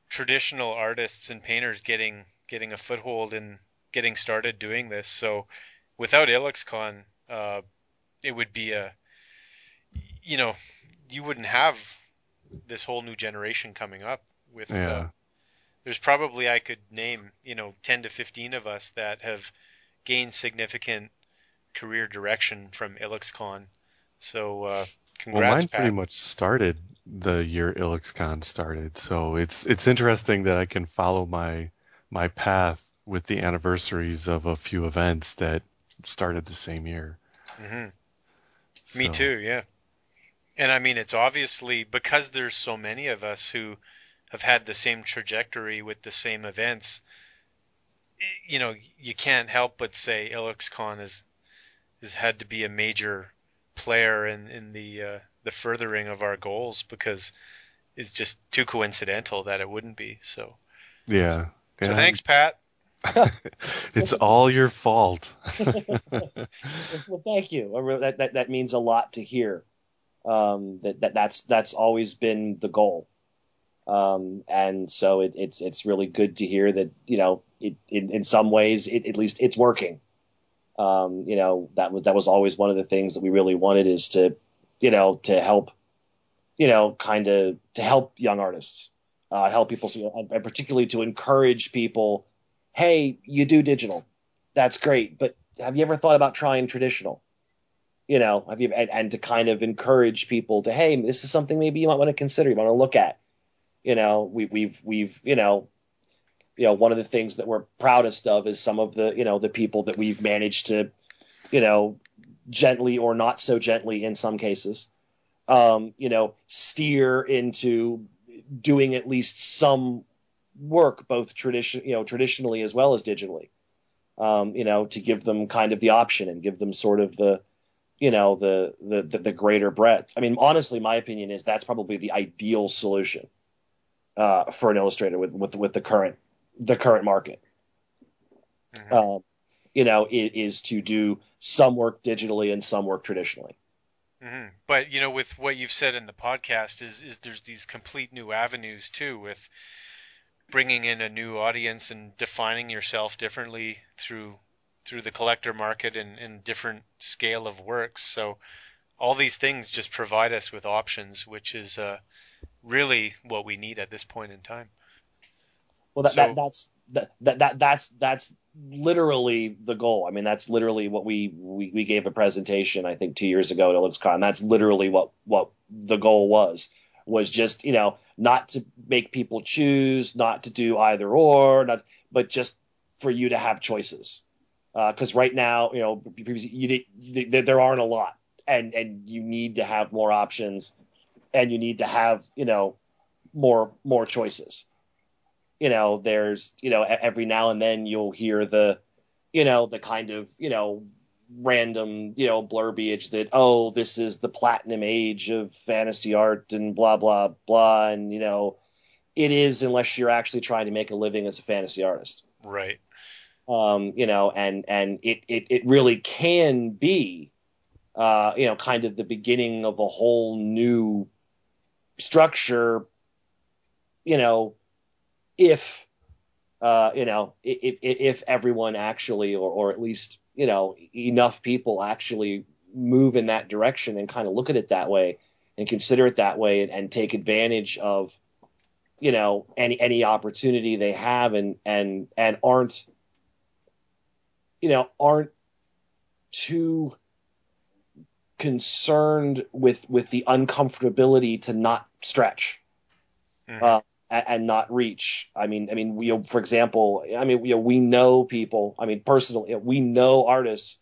Speaker 1: traditional artists and painters getting getting a foothold and getting started doing this. So without IlluxCon, uh, it would be a you know you wouldn't have this whole new generation coming up with. Uh,
Speaker 2: Yeah.
Speaker 1: Uh, there's probably I could name you know 10 to 15 of us that have gained significant career direction from IlluxCon. So uh,
Speaker 2: Well, mine
Speaker 1: Pat.
Speaker 2: pretty much started the year IlluxCon started, so it's it's interesting that I can follow my my path with the anniversaries of a few events that started the same year.
Speaker 1: Mm-hmm. Me too, yeah. And I mean, it's obviously because there's so many of us who have had the same trajectory with the same events. You know, you can't help but say IlluxCon has has had to be a major player in in the uh, the furthering of our goals because it's just too coincidental that it wouldn't be. So,
Speaker 2: Yeah.
Speaker 1: so
Speaker 2: Yeah.
Speaker 1: thanks, Pat.
Speaker 2: It's all your fault.
Speaker 3: well, thank you. That, that that means a lot to hear. Um, that, that that's that's always been the goal. Um, and so it, it's it's really good to hear that you know it, in in some ways it, at least it's working. Um, you know that was that was always one of the things that we really wanted is to you know to help you know kind of to help young artists, uh, help people, and particularly to encourage people. Hey, you do digital, that's great, but have you ever thought about trying traditional? You know, have you and, and to kind of encourage people to, hey, this is something maybe you might want to consider, you want to look at. You know, we, we've we've you know, you know, one of the things that we're proudest of is some of the you know the people that we've managed to, you know, gently or not so gently in some cases, um, you know, steer into doing at least some work, both tradition, you know, traditionally as well as digitally um, you know, to give them kind of the option and give them sort of the, you know, the, the, the, the greater breadth. I mean, honestly, my opinion is that's probably the ideal solution uh, for an illustrator with, with, with the current, the current market.
Speaker 1: Mhm.
Speaker 3: Um, you know, is, is to do some work digitally and some work traditionally.
Speaker 1: hmm But you know, with what you've said in the podcast, is is there's these complete new avenues too, with bringing in a new audience and defining yourself differently through through the collector market and, and different scale of works. So all these things just provide us with options, which is uh, really what we need at this point in time.
Speaker 3: Well, that,
Speaker 1: So-
Speaker 3: that that's that, that that that's that's literally the goal. I mean, that's literally what we we, we gave a presentation I think two years ago at IlluxCon. That's literally what what the goal was was just you know not to make people choose, not to do either or, not but just for you to have choices. Uh, because right now, you know, you, there aren't a lot, and and you need to have more options, and you need to have you know more more choices you know, there's, you know, every now and then you'll hear the, you know, the kind of, you know, random, you know, blurbiage that, oh, this is the platinum age of fantasy art and blah, blah, blah. And, you know, it is unless you're actually trying to make a living as a fantasy artist.
Speaker 1: Right.
Speaker 3: Um, you know, and, and it, it, it really can be, uh, you know, kind of the beginning of a whole new structure, you know, if uh, you know if, if everyone actually or, or at least you know enough people actually move in that direction and kind of look at it that way and consider it that way and, and take advantage of you know any any opportunity they have and and and aren't you know aren't too concerned with with the uncomfortability to not stretch
Speaker 1: Mhm.
Speaker 3: Uh, and, and not reach. I mean, I mean, we, for example, I mean, you know, we know people. I mean, personally, we know artists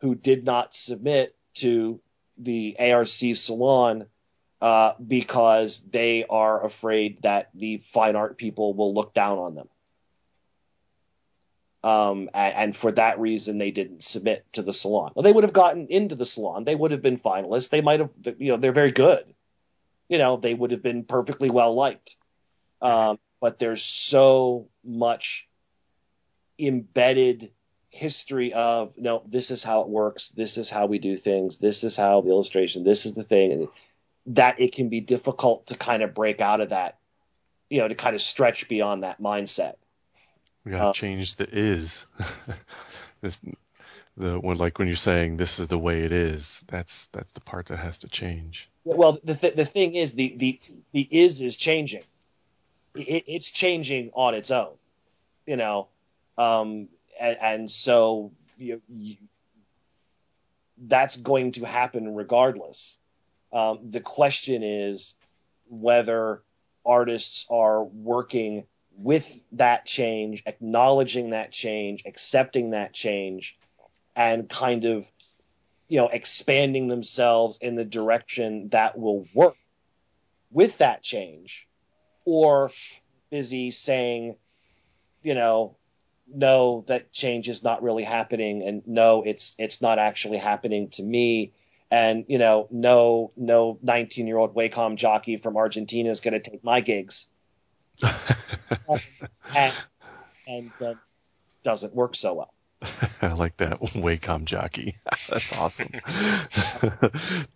Speaker 3: who did not submit to the ARC salon uh, because they are afraid that the fine art people will look down on them. Um, and, and, for that reason, they didn't submit to the salon. Well, they would have gotten into the salon. They would have been finalists. They might have, you know, they're very good. You know, they would have been perfectly well liked. Um, but there's so much embedded history of no, this is how it works. This is how we do things. This is how the illustration. This is the thing that it can be difficult to kind of break out of that. You know, to kind of stretch beyond that mindset.
Speaker 2: We gotta uh, change the is. this, the when like when you're saying this is the way it is. That's that's the part that has to change.
Speaker 3: Well, the th- the thing is the the the is is changing. It, it's changing on its own. You know, um, and, and so you, you, that's going to happen regardless. Um, the question is whether artists are working with that change, acknowledging that change, accepting that change, and kind of, you know, expanding themselves in the direction that will work with that change, or busy saying, you know, no, that change is not really happening, and no, it's it's not actually happening to me, and you know, no, no, nineteen year old Wacom jockey from Argentina is going to take my gigs and, and uh, doesn't work so well.
Speaker 2: I like that Wacom jockey. that's awesome.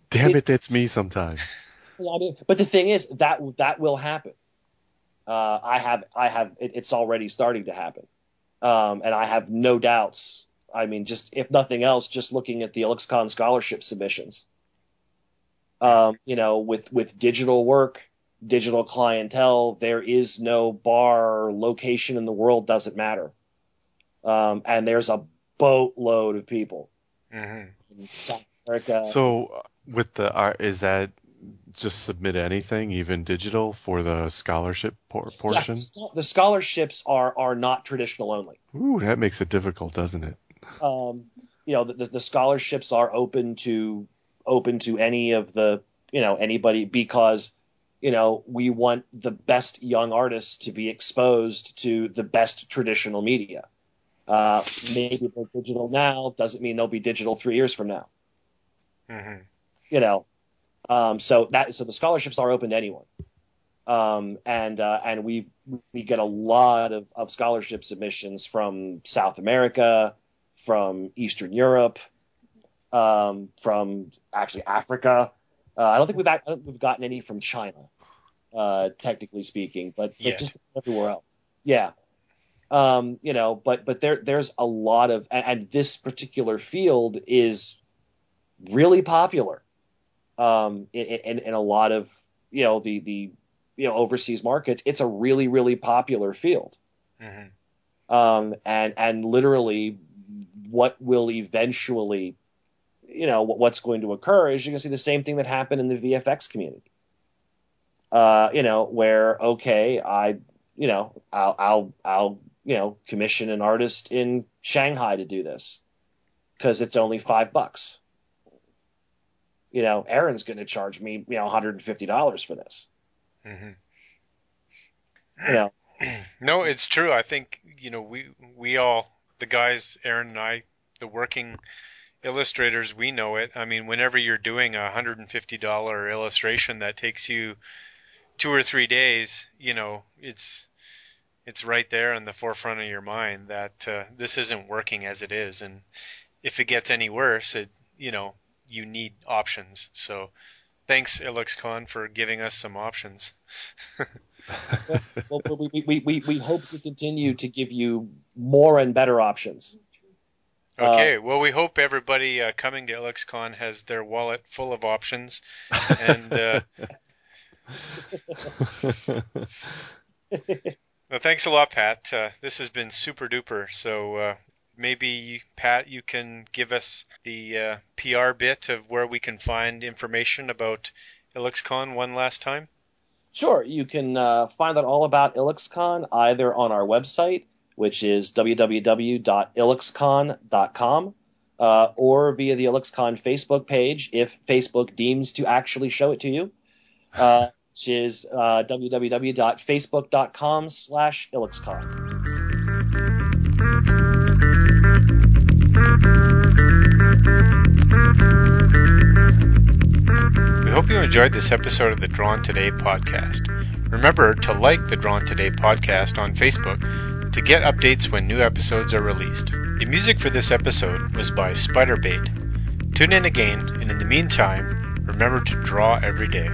Speaker 2: Damn it, it, that's me sometimes.
Speaker 3: But the thing is that that will happen. Uh, I have, I have, it, it's already starting to happen, um, and I have no doubts. I mean, just if nothing else, just looking at the IlluxCon scholarship submissions. Um, you know, with with digital work, digital clientele, there is no bar location in the world doesn't matter. Um, and there's a boatload of people.
Speaker 2: Mm-hmm. South America. So uh, with the art, is that just submit anything, even digital, for the scholarship por- portion?
Speaker 3: Yeah, the scholarships are are not traditional only.
Speaker 2: Ooh, that makes it difficult, doesn't it?
Speaker 3: Um, you know, the, the scholarships are open to open to any of the you know anybody because you know, we want the best young artists to be exposed to the best traditional media. Uh, maybe they're digital now doesn't mean they'll be digital three years from now. Mm-hmm. You know, um, so that so the scholarships are open to anyone, um, and uh, and we we get a lot of, of scholarship submissions from South America, from Eastern Europe, um, from actually Africa. Uh, I don't think we've, I don't think we've gotten any from China uh, technically speaking, but, but just everywhere else. Yeah. Um, you know, but but there there's a lot of and, and this particular field is really popular um, in, in, in a lot of you know the the you know overseas markets. It's a really really popular field, mm-hmm. um, and and literally what will eventually you know what's going to occur is you're going to see the same thing that happened in the VFX community uh, you know, where okay, I, you know, I'll, I'll, I'll, you know, commission an artist in Shanghai to do this because it's only five bucks. You know, Aaron's going to charge me, you know, $150 for this. Mm-hmm.
Speaker 1: You know, no, it's true. I think you know we we all the guys, Aaron and I, the working illustrators, we know it. I mean, whenever you're doing a hundred and fifty dollar illustration that takes you two or three days, you know, it's it's right there in the forefront of your mind that uh, this isn't working as it is, and if it gets any worse, it you know you need options. So, thanks IlluxCon for giving us some options.
Speaker 3: well, we, we, we, we hope to continue to give you more and better options.
Speaker 1: Okay, uh, well, we hope everybody uh, coming to IlluxCon has their wallet full of options, and uh, well, thanks a lot, Pat. Uh, this has been super duper. So uh, maybe, Pat, you can give us the uh, PR bit of where we can find information about IlluxCon one last time.
Speaker 3: Sure, you can uh, find out all about IlluxCon either on our website, which is www.illuxcon.com, uh, or via the IlluxCon Facebook page if Facebook deems to actually show it to you, uh, which is uh, www.facebook.com slash IlluxCon.
Speaker 1: We hope you enjoyed this episode of the Drawn Today podcast. Remember to like the Drawn Today podcast on Facebook to get updates when new episodes are released. The music for this episode was by Spiderbait. Tune in again, and in the meantime, remember to draw every day.